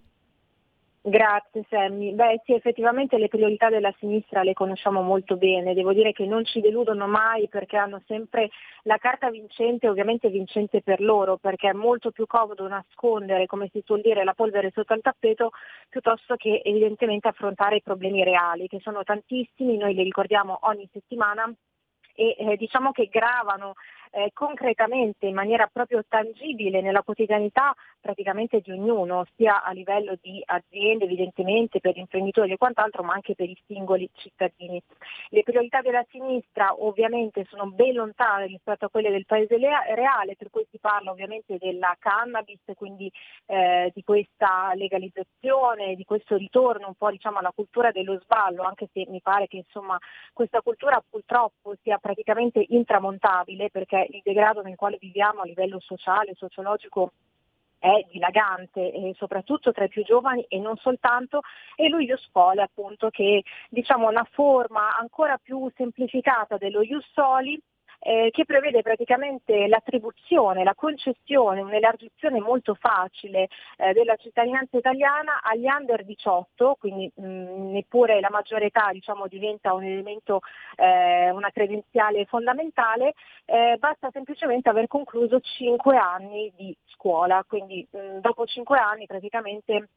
Grazie Sammy. Beh sì, effettivamente le priorità della sinistra le conosciamo molto bene, devo dire che non ci deludono mai perché hanno sempre la carta vincente, ovviamente vincente per loro, perché è molto più comodo nascondere, come si suol dire, la polvere sotto il tappeto, piuttosto che evidentemente affrontare i problemi reali, che sono tantissimi, noi li ricordiamo ogni settimana e eh, diciamo che gravano eh, concretamente in maniera proprio tangibile nella quotidianità praticamente di ognuno, sia a livello di aziende evidentemente per imprenditori e quant'altro, ma anche per i singoli cittadini. Le priorità della sinistra ovviamente sono ben lontane rispetto a quelle del paese reale, per cui si parla ovviamente della cannabis, quindi eh, di questa legalizzazione, di questo ritorno un po' diciamo alla cultura dello sballo, anche se mi pare che insomma questa cultura purtroppo sia praticamente intramontabile perché il degrado nel quale viviamo a livello sociale, sociologico è dilagante e soprattutto tra i più giovani e non soltanto e lo Ius Sole appunto che diciamo una forma ancora più semplificata dello Ius Soli eh, che prevede praticamente l'attribuzione, la concessione, un'elargizione molto facile eh, della cittadinanza italiana agli under 18, quindi mh, neppure la maggiore età diciamo, diventa un elemento, eh, una credenziale fondamentale, eh, basta semplicemente aver concluso 5 anni di scuola, quindi mh, dopo 5 anni praticamente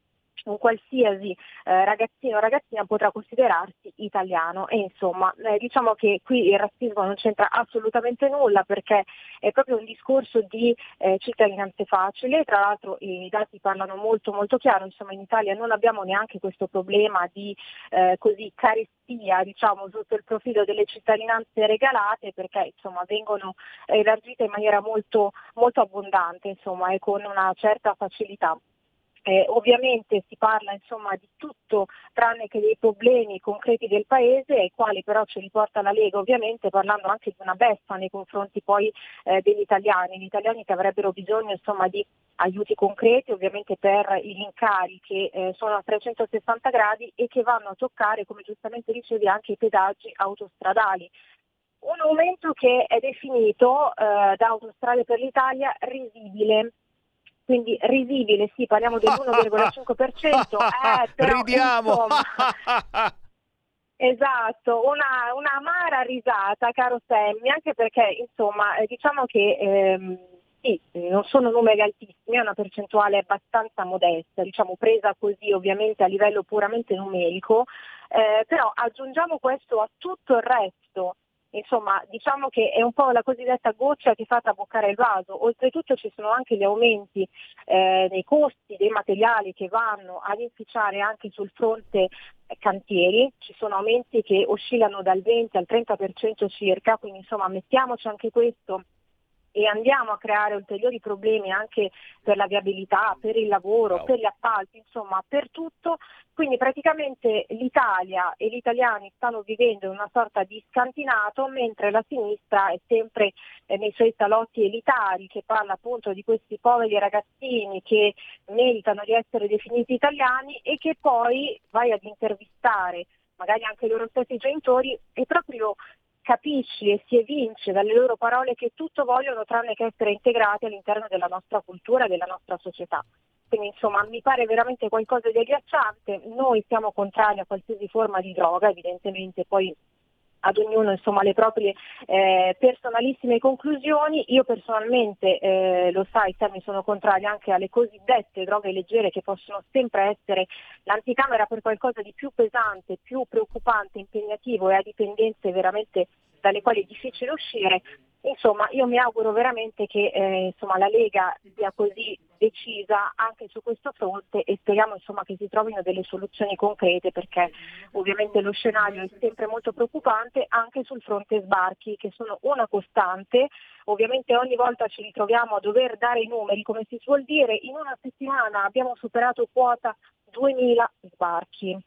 un qualsiasi eh, ragazzino o ragazzina potrà considerarsi italiano. E insomma eh, diciamo che qui il razzismo non c'entra assolutamente nulla perché è proprio un discorso di eh, cittadinanze facili, tra l'altro i dati parlano molto molto chiaro, insomma in Italia non abbiamo neanche questo problema di eh, così carestia diciamo sotto il profilo delle cittadinanze regalate perché insomma vengono elargite in maniera molto, molto abbondante insomma e con una certa facilità. Eh, ovviamente si parla insomma di tutto tranne che dei problemi concreti del paese ai quali però ci riporta la Lega ovviamente parlando anche di una beffa nei confronti poi eh, degli italiani, gli italiani che avrebbero bisogno insomma di aiuti concreti ovviamente per i rincari che eh, sono a 360 gradi e che vanno a toccare come giustamente dicevi anche i pedaggi autostradali. Un aumento che è definito eh, da Autostrade per l'Italia risibile quindi risibile, sì, parliamo dell'1,5%, eh, però, Ridiamo! insomma, Esatto, una, una amara risata, caro Sammy, anche perché insomma eh, diciamo che ehm, sì, non sono numeri altissimi, è una percentuale abbastanza modesta, diciamo presa così ovviamente a livello puramente numerico, eh, però aggiungiamo questo a tutto il resto insomma diciamo che è un po' la cosiddetta goccia che fa traboccare il vaso, oltretutto ci sono anche gli aumenti eh, nei costi dei materiali che vanno ad inficiare anche sul fronte eh, cantieri, ci sono aumenti che oscillano dal 20 al 30% circa, quindi insomma mettiamoci anche questo e andiamo a creare ulteriori problemi anche per la viabilità, per il lavoro, per gli appalti, insomma per tutto. Quindi praticamente l'Italia e gli italiani stanno vivendo una sorta di scantinato mentre la sinistra è sempre eh, nei suoi salotti elitari che parla appunto di questi poveri ragazzini che meritano di essere definiti italiani e che poi vai ad intervistare magari anche i loro stessi genitori e proprio capisci e si evince dalle loro parole che tutto vogliono tranne che essere integrati all'interno della nostra cultura e della nostra società. Quindi insomma mi pare veramente qualcosa di agghiacciante, noi siamo contrari a qualsiasi forma di droga, evidentemente poi ad ognuno insomma, le proprie eh, personalissime conclusioni. Io personalmente, eh, lo sai, Sammy, sono contraria anche alle cosiddette droghe leggere che possono sempre essere l'anticamera per qualcosa di più pesante, più preoccupante, impegnativo e a dipendenze veramente dalle quali è difficile uscire. Insomma, io mi auguro veramente che eh, insomma, la Lega sia così decisa anche su questo fronte e speriamo insomma, che si trovino delle soluzioni concrete perché ovviamente lo scenario è sempre molto preoccupante anche sul fronte sbarchi che sono una costante. Ovviamente ogni volta ci ritroviamo a dover dare i numeri, come si suol dire, in una settimana abbiamo superato quota 2000 sbarchi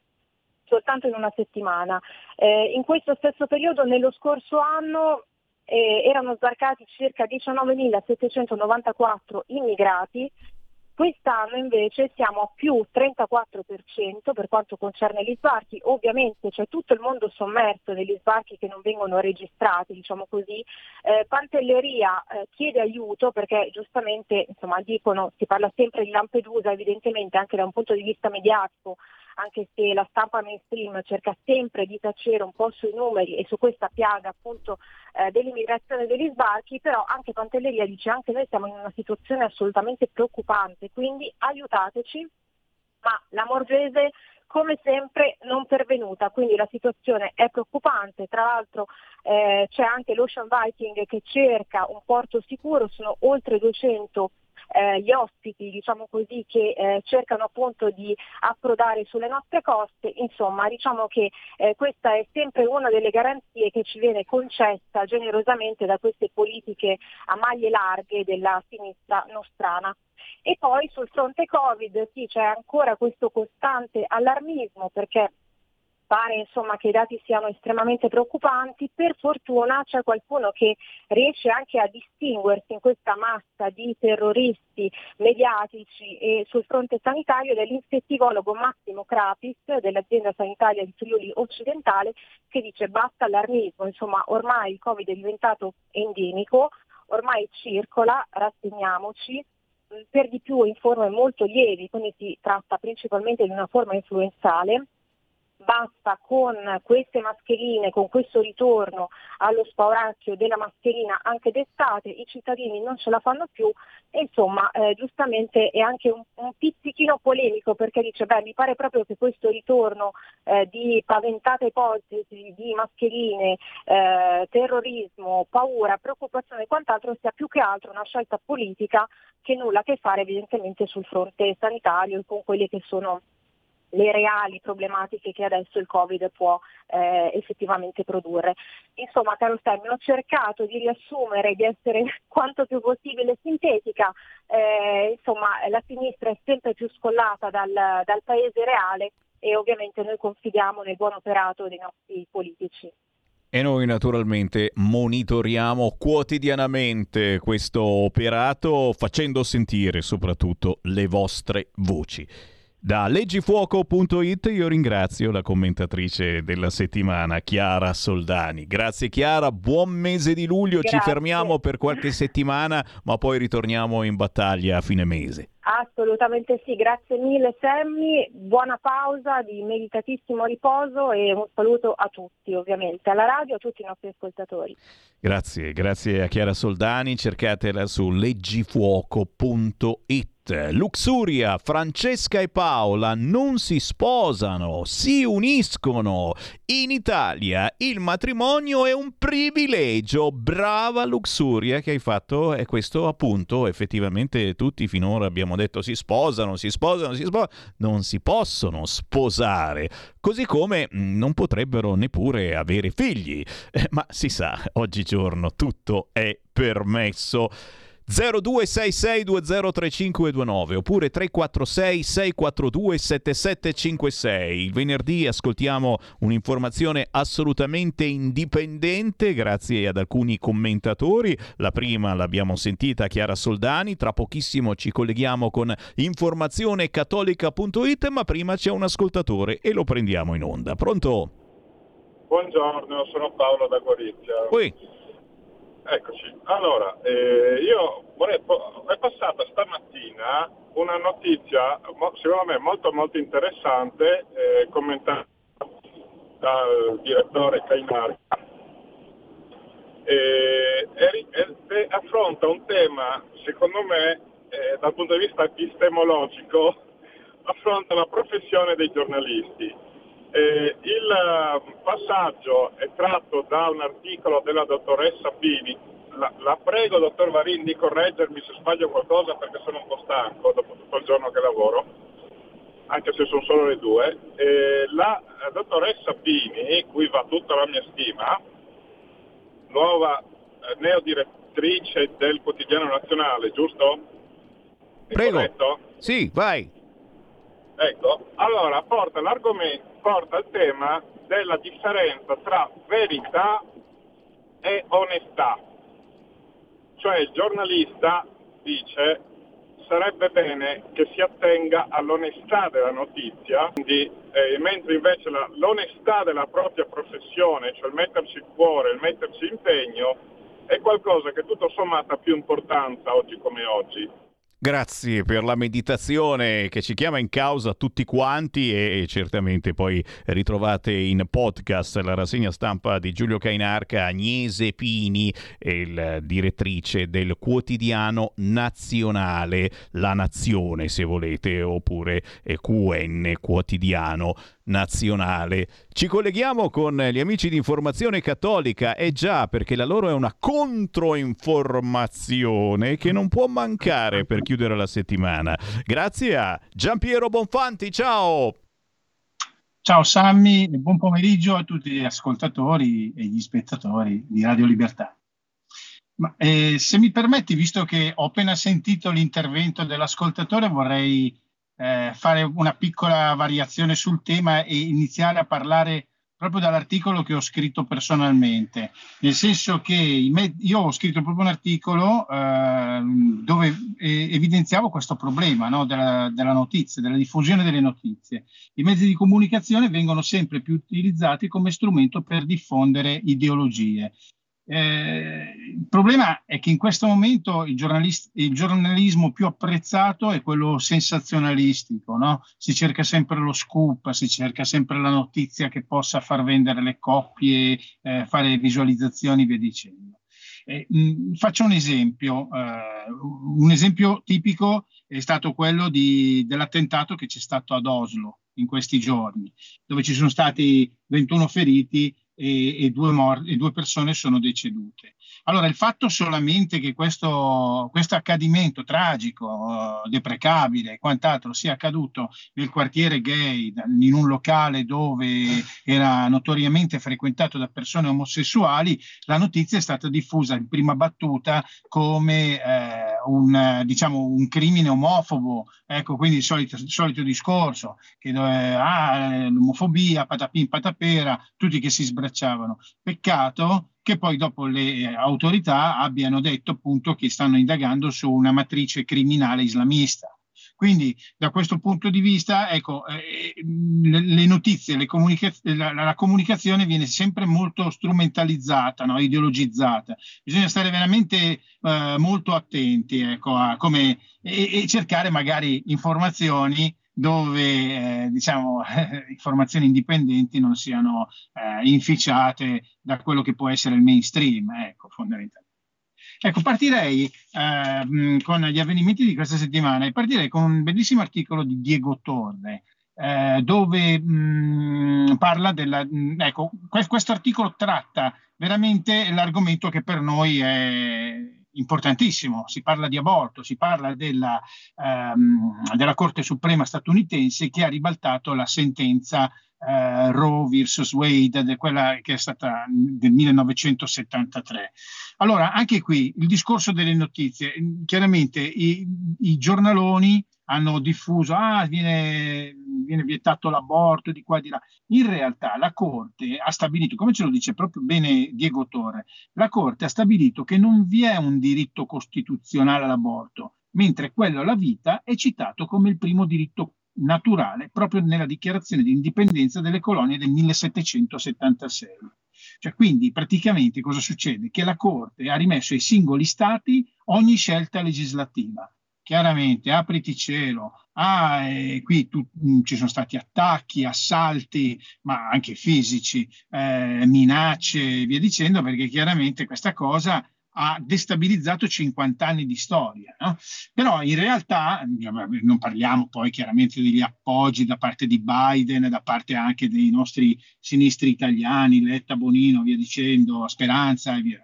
soltanto in una settimana. Eh, in questo stesso periodo, nello scorso anno, eh, erano sbarcati circa 19.794 immigrati, Quest'anno invece siamo a più 34% per quanto concerne gli sbarchi, ovviamente c'è tutto il mondo sommerso degli sbarchi che non vengono registrati, diciamo così. Eh, Pantelleria eh, chiede aiuto perché giustamente insomma, dicono, si parla sempre di Lampedusa, evidentemente anche da un punto di vista mediatico anche se la stampa mainstream cerca sempre di tacere un po' sui numeri e su questa piaga appunto eh, dell'immigrazione e degli sbarchi, però anche Pantelleria dice anche noi siamo in una situazione assolutamente preoccupante, quindi aiutateci, ma la Morgese come sempre non pervenuta, quindi la situazione è preoccupante, tra l'altro eh, c'è anche l'Ocean Viking che cerca un porto sicuro, sono oltre 200 eh, gli ospiti diciamo così, che eh, cercano appunto di approdare sulle nostre coste, insomma diciamo che eh, questa è sempre una delle garanzie che ci viene concessa generosamente da queste politiche a maglie larghe della sinistra nostrana. E poi sul fronte Covid sì, c'è ancora questo costante allarmismo perché pare insomma, che i dati siano estremamente preoccupanti, per fortuna c'è qualcuno che riesce anche a distinguersi in questa massa di terroristi mediatici e sul fronte sanitario ed Massimo Crapis dell'azienda sanitaria di Friuli occidentale che dice basta allarmismo, insomma ormai il Covid è diventato endemico, ormai circola, rassegniamoci, per di più in forme molto lievi, quindi si tratta principalmente di una forma influenzale basta con queste mascherine, con questo ritorno allo spauracchio della mascherina anche d'estate, i cittadini non ce la fanno più. Insomma eh, giustamente è anche un, un, pizzichino polemico perché dice beh mi pare proprio che questo ritorno eh, di paventate ipotesi di mascherine, eh, terrorismo, paura, preoccupazione e quant'altro sia più che altro una scelta politica che nulla a che fare evidentemente sul fronte sanitario e con quelle che sono le reali problematiche che adesso il Covid può eh, effettivamente produrre. Insomma, caro Stemmi, ho cercato di riassumere, di essere quanto più possibile sintetica, eh, insomma la sinistra è sempre più scollata dal, dal paese reale e ovviamente noi confidiamo nel buon operato dei nostri politici. E noi naturalmente monitoriamo quotidianamente questo operato facendo sentire soprattutto le vostre voci. Da leggifuoco.it io ringrazio la commentatrice della settimana, Chiara Soldani. Grazie Chiara, buon mese di luglio, Grazie. ci fermiamo per qualche settimana, ma poi ritorniamo in battaglia a fine mese. Assolutamente sì, grazie mille Sammy, buona pausa di meditatissimo riposo e un saluto a tutti ovviamente, alla radio e a tutti i nostri ascoltatori. Grazie, grazie a Chiara Soldani, cercatela su leggifuoco.it. Luxuria, Francesca e Paola non si sposano, si uniscono. In Italia il matrimonio è un privilegio. Brava Luxuria che hai fatto e questo appunto effettivamente tutti finora abbiamo detto si sposano, si sposano, si sposano, non si possono sposare, così come mm, non potrebbero neppure avere figli. Eh, ma si sa, oggigiorno tutto è permesso. 0266203529 oppure 346 642 7756. Il venerdì ascoltiamo un'informazione assolutamente indipendente grazie ad alcuni commentatori. La prima l'abbiamo sentita Chiara Soldani, tra pochissimo ci colleghiamo con informazionecattolica.it, ma prima c'è un ascoltatore e lo prendiamo in onda. Pronto? Buongiorno, sono Paolo da Gorizia. Oui. Eccoci, allora, eh, io vorrei, è passata stamattina una notizia, secondo me molto molto interessante, eh, commentata dal direttore Cainari, e, e, e affronta un tema, secondo me, eh, dal punto di vista epistemologico, affronta la professione dei giornalisti. Eh, il eh, passaggio è tratto da un articolo della dottoressa Pini. La, la, prego, dottor Varin, di correggermi se sbaglio qualcosa perché sono un po' stanco dopo tutto il giorno che lavoro, anche se sono solo le due. Eh, la, la dottoressa Pini, cui va tutta la mia stima, nuova eh, neodirettrice del quotidiano nazionale, giusto? È Prego. Corretto? Sì, vai. Ecco, allora porta l'argomento, porta il tema della differenza tra verità e onestà. Cioè il giornalista dice sarebbe bene che si attenga all'onestà della notizia, quindi, eh, mentre invece la, l'onestà della propria professione, cioè il metterci il cuore, il metterci impegno, è qualcosa che tutto sommato ha più importanza oggi come oggi. Grazie per la meditazione che ci chiama in causa tutti quanti e, certamente poi ritrovate in podcast la rassegna stampa di Giulio Cainarca, Agnese Pini, il direttrice del quotidiano nazionale La Nazione se volete oppure QN quotidiano nazionale. Ci colleghiamo con gli amici di Informazione Cattolica, e già perché la loro è una controinformazione che non può mancare per chiudere la settimana. Grazie a Giampiero Bonfanti, ciao! Ciao Sammy buon pomeriggio a tutti gli ascoltatori e gli spettatori di Radio Libertà. Ma, eh, se mi permetti, visto che ho appena sentito l'intervento dell'ascoltatore, vorrei eh, fare una piccola variazione sul tema e iniziare a parlare proprio dall'articolo che ho scritto personalmente, nel senso che io ho scritto proprio un articolo eh, dove evidenziavo questo problema no? della, della, notizia, della diffusione delle notizie. I mezzi di comunicazione vengono sempre più utilizzati come strumento per diffondere ideologie eh, il problema è che in questo momento il, il, giornalismo più apprezzato è quello sensazionalistico, no? si cerca sempre lo scoop, si cerca sempre la notizia che possa far vendere le coppie, eh, fare visualizzazioni via dicendo. Eh, faccio un esempio, eh, un esempio tipico è stato quello di, dell'attentato che c'è stato ad Oslo in questi giorni, dove ci sono stati 21 feriti e, e, due mor- e, due persone sono decedute. Allora, il fatto solamente che questo, questo accadimento tragico, uh, deprecabile e quant'altro sia accaduto nel quartiere gay, in un locale dove era notoriamente frequentato da persone omosessuali, la notizia è stata diffusa in prima battuta come eh, un, diciamo, un crimine omofobo, ecco, quindi il solito, il solito discorso, che dove, ah, l'omofobia, patapin, patapera, tutti che si sbracciano abbracciavano. Peccato che poi dopo le autorità abbiano detto appunto che stanno indagando su una matrice criminale islamista. Quindi da questo punto di vista, ecco, eh, le, le, notizie, le comunicaz- la, la, comunicazione viene sempre molto strumentalizzata, no? ideologizzata. Bisogna stare veramente eh, molto attenti ecco, a come, e, e cercare magari informazioni dove eh, diciamo, informazioni indipendenti non siano eh, inficiate da quello che può essere il mainstream, ecco, fondamentalmente. Ecco, partirei eh, con gli avvenimenti di questa settimana e partirei con un bellissimo articolo di Diego Torre, eh, dove mh, parla della... Mh, ecco, questo articolo tratta veramente l'argomento che per noi è importantissimo, si parla di aborto, si parla della, ehm, della Corte Suprema statunitense che ha ribaltato la sentenza eh, Roe versus Wade, quella che è stata del 1973. Allora, anche qui il discorso delle notizie, chiaramente i, i giornaloni hanno diffuso, ah, viene, viene, vietato l'aborto di qua e di là. In realtà la Corte ha stabilito, come ce lo dice proprio bene Diego Torre, la Corte ha stabilito che non vi è un diritto costituzionale all'aborto, mentre quello alla vita è citato come il primo diritto naturale proprio nella dichiarazione di indipendenza delle colonie del 1776. Cioè, quindi praticamente cosa succede? Che la Corte ha rimesso ai singoli stati ogni scelta legislativa chiaramente apriti cielo, ah, eh, qui tu, mh, ci sono stati attacchi, assalti, ma anche fisici, eh, minacce e via dicendo, perché chiaramente questa cosa ha destabilizzato 50 anni di storia. No? Però in realtà non parliamo poi chiaramente degli appoggi da parte di Biden, da parte anche dei nostri sinistri italiani, Letta, Bonino, via dicendo, Speranza e via.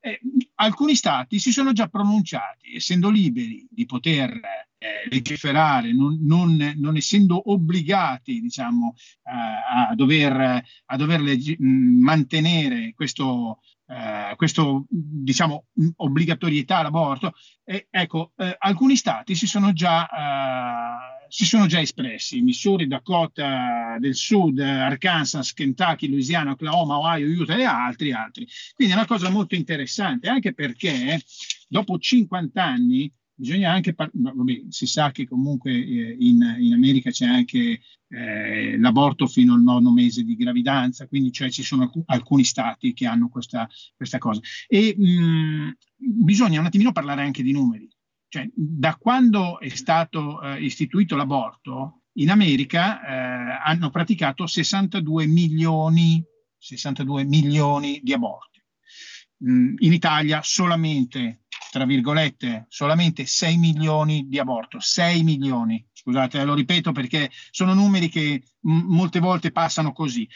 Eh, alcuni stati si sono già pronunciati, essendo liberi di poter eh, legiferare, non, non, non, essendo obbligati diciamo, eh, a dover, a dover legge, mantenere questo, eh, questo, diciamo, obbligatorietà all'aborto, eh, ecco, eh, alcuni stati si sono, già, eh, si sono già espressi, Missouri, Dakota del Sud, Arkansas, Kentucky, Louisiana, Oklahoma, Ohio, Utah e altri, altri. Quindi è una cosa molto interessante, anche perché dopo 50 anni bisogna anche, par- vabbè, si sa che comunque eh, in, in, America c'è anche eh, l'aborto fino al nono mese di gravidanza, quindi cioè ci sono alc- alcuni stati che hanno questa, questa cosa. E mh, bisogna un attimino parlare anche di numeri. Cioè, da quando è stato eh, istituito l'aborto, in America eh, hanno praticato 62 milioni, 62 milioni di aborti. Mm, in Italia solamente tra virgolette, solamente 6 milioni di aborto, 6 milioni, scusate, lo ripeto perché sono numeri che m- molte volte passano così.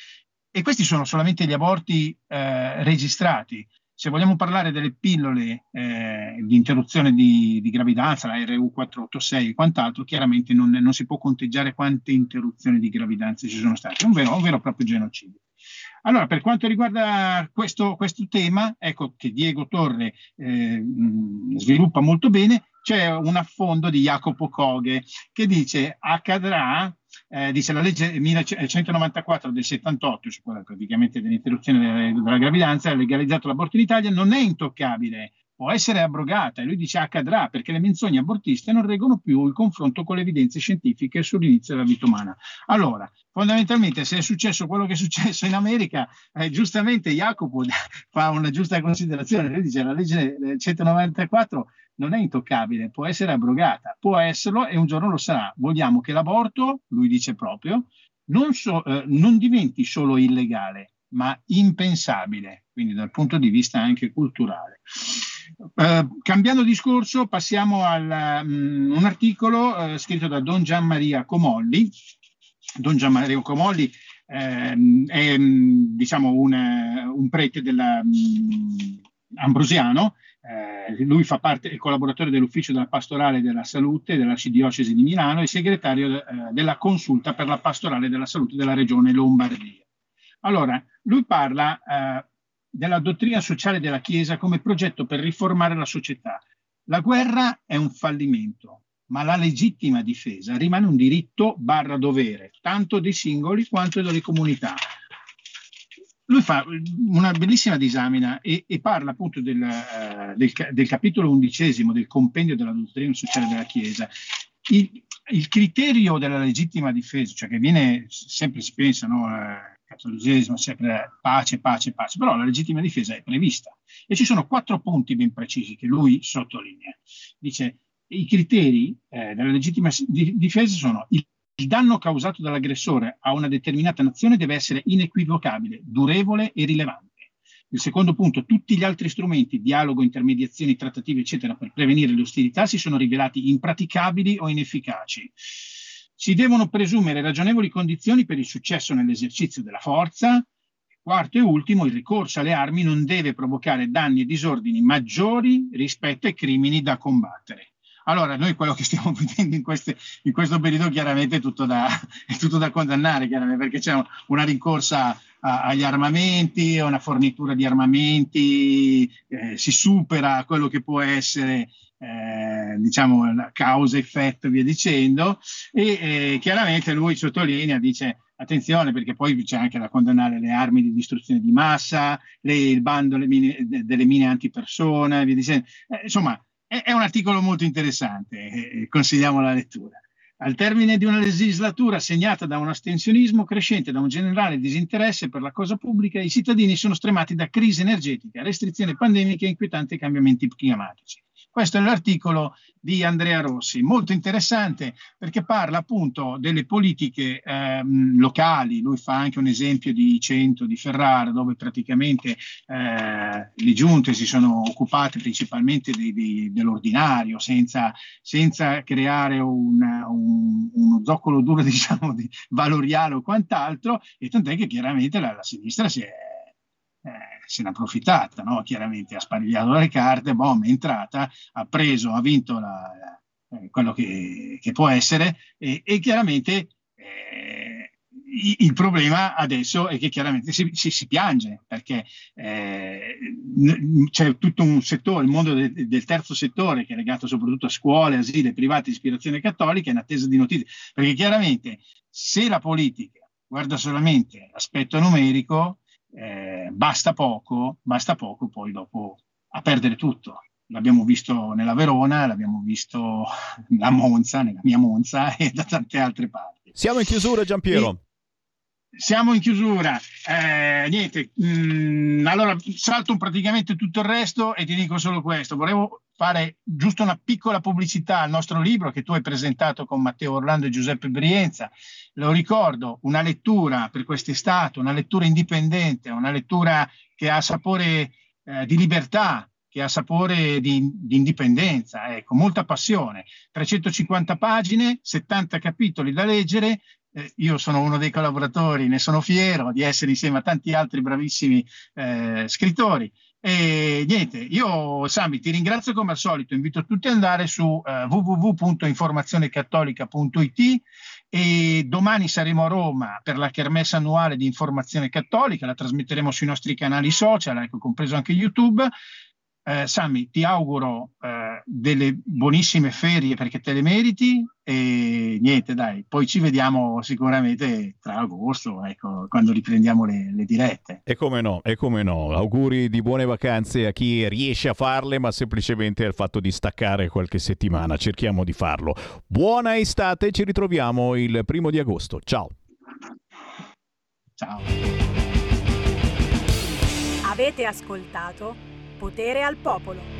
E questi sono solamente gli aborti eh, registrati. Se vogliamo parlare delle pillole eh, di interruzione di, di, gravidanza, la RU486 e quant'altro, chiaramente non, non, si può conteggiare quante interruzioni di gravidanza ci sono state, è un vero, un vero e proprio genocidio. Allora, per quanto riguarda questo, questo tema, ecco che Diego Torre eh, sviluppa molto bene, c'è un affondo di Jacopo Coghe che dice accadrà, eh, dice la legge 1194 del 78, su quella praticamente dell'interruzione della, della gravidanza, ha legalizzato l'aborto in Italia, non è intoccabile, può essere abrogata e lui dice accadrà perché le menzogne abortiste non reggono più il confronto con le evidenze scientifiche sull'inizio della vita umana. Allora, fondamentalmente se è successo quello che è successo in America, eh, giustamente Jacopo fa una giusta considerazione, lui dice la legge 194 non è intoccabile, può essere abrogata, può esserlo e un giorno lo sarà. Vogliamo che l'aborto, lui dice proprio, non, so, eh, non diventi solo illegale, ma impensabile, quindi dal punto di vista anche culturale. Eh, cambiando discorso, passiamo a um, un articolo uh, scritto da Don Gian Maria Comolli. Don Gian Maria Comolli uh, è um, diciamo un, un, prete della, um, ambrosiano, eh, lui fa parte, è collaboratore dell'ufficio della pastorale della salute dell'arcidiocesi di Milano e segretario eh, della consulta per la pastorale della salute della regione Lombardia. Allora, lui parla eh, della dottrina sociale della Chiesa come progetto per riformare la società. La guerra è un fallimento, ma la legittima difesa rimane un diritto barra dovere, tanto dei singoli quanto delle comunità. Lui fa una bellissima disamina e, e parla appunto del, uh, del, del, capitolo undicesimo del compendio della dottrina sociale della Chiesa. Il, il criterio della legittima difesa, cioè che viene sempre si pensa, no, uh, cattolicesimo, sempre pace, pace, pace, però la legittima difesa è prevista e ci sono quattro punti ben precisi che lui sottolinea. Dice i criteri eh, della legittima difesa sono il, il danno causato dall'aggressore a una determinata nazione deve essere inequivocabile, durevole e rilevante. Il secondo punto, tutti gli altri strumenti, dialogo, intermediazioni, trattative, eccetera, per prevenire le ostilità si sono rivelati impraticabili o inefficaci. Si devono presumere ragionevoli condizioni per il successo nell'esercizio della forza. Quarto e ultimo, il ricorso alle armi non deve provocare danni e disordini maggiori rispetto ai crimini da combattere. Allora, noi quello che stiamo vedendo in, queste, in questo periodo chiaramente è tutto da, è tutto da condannare, perché c'è una rincorsa a, agli armamenti, una fornitura di armamenti, eh, si supera quello che può essere eh, diciamo causa, effetto via dicendo e eh, chiaramente lui sottolinea, dice attenzione perché poi c'è anche da condannare le armi di distruzione di massa, le, il bando mine, delle mine antipersona via dicendo. Eh, insomma, è, è, un articolo molto interessante, eh, consigliamo la lettura. Al termine di una legislatura segnata da un astensionismo crescente, da un generale disinteresse per la cosa pubblica, i cittadini sono stremati da crisi energetica, restrizioni pandemiche e inquietanti cambiamenti climatici. Questo è l'articolo di Andrea Rossi, molto interessante perché parla appunto delle politiche ehm, locali, lui fa anche un esempio di Cento, di Ferrara, dove praticamente eh, le giunte si sono occupate principalmente dei, dei, dell'ordinario, senza, senza creare un, un, uno zoccolo duro diciamo di valoriale o quant'altro, e tant'è che chiaramente la, la sinistra si è eh, se n'è approfittata, no? chiaramente ha sparigliato le carte, bom, è entrata, ha preso, ha vinto la, eh, quello che, che, può essere e, e chiaramente eh, il problema adesso è che chiaramente si, si, si piange perché eh, c'è tutto un settore, il mondo de, del terzo settore che è legato soprattutto a scuole, asili privati di ispirazione cattolica in attesa di notizie, perché chiaramente se la politica guarda solamente l'aspetto numerico, eh, basta poco, basta poco poi dopo a perdere tutto. L'abbiamo visto nella Verona, l'abbiamo visto a Monza, nella mia Monza e da tante altre parti. Siamo in chiusura, Giampiero. E siamo in chiusura. Eh, niente, mh, mm, allora salto praticamente tutto il resto e ti dico solo questo. Volevo fare giusto una piccola pubblicità al nostro libro che tu hai presentato con Matteo Orlando e Giuseppe Brienza. Lo ricordo, una lettura per quest'estate, una lettura indipendente, una lettura che ha sapore eh, di libertà, che ha sapore di, di, indipendenza, ecco, molta passione. 350 pagine, 70 capitoli da leggere, eh, io sono uno dei collaboratori, ne sono fiero di essere insieme a tanti altri bravissimi eh, scrittori. E niente, io Sami ti ringrazio come al solito, invito tutti ad andare su eh, www.informazionecattolica.it e domani saremo a Roma per la kermesse annuale di informazione cattolica, la trasmetteremo sui nostri canali social, ecco, compreso anche YouTube. Eh, Sammy, ti auguro eh, delle buonissime ferie perché te le meriti e niente, dai, poi ci vediamo sicuramente tra agosto, ecco, quando riprendiamo le, le, dirette. E come no, e come no, auguri di buone vacanze a chi riesce a farle, ma semplicemente al fatto di staccare qualche settimana, cerchiamo di farlo. Buona estate, ci ritroviamo il primo di agosto, ciao. Ciao. Avete ascoltato? Potere al popolo.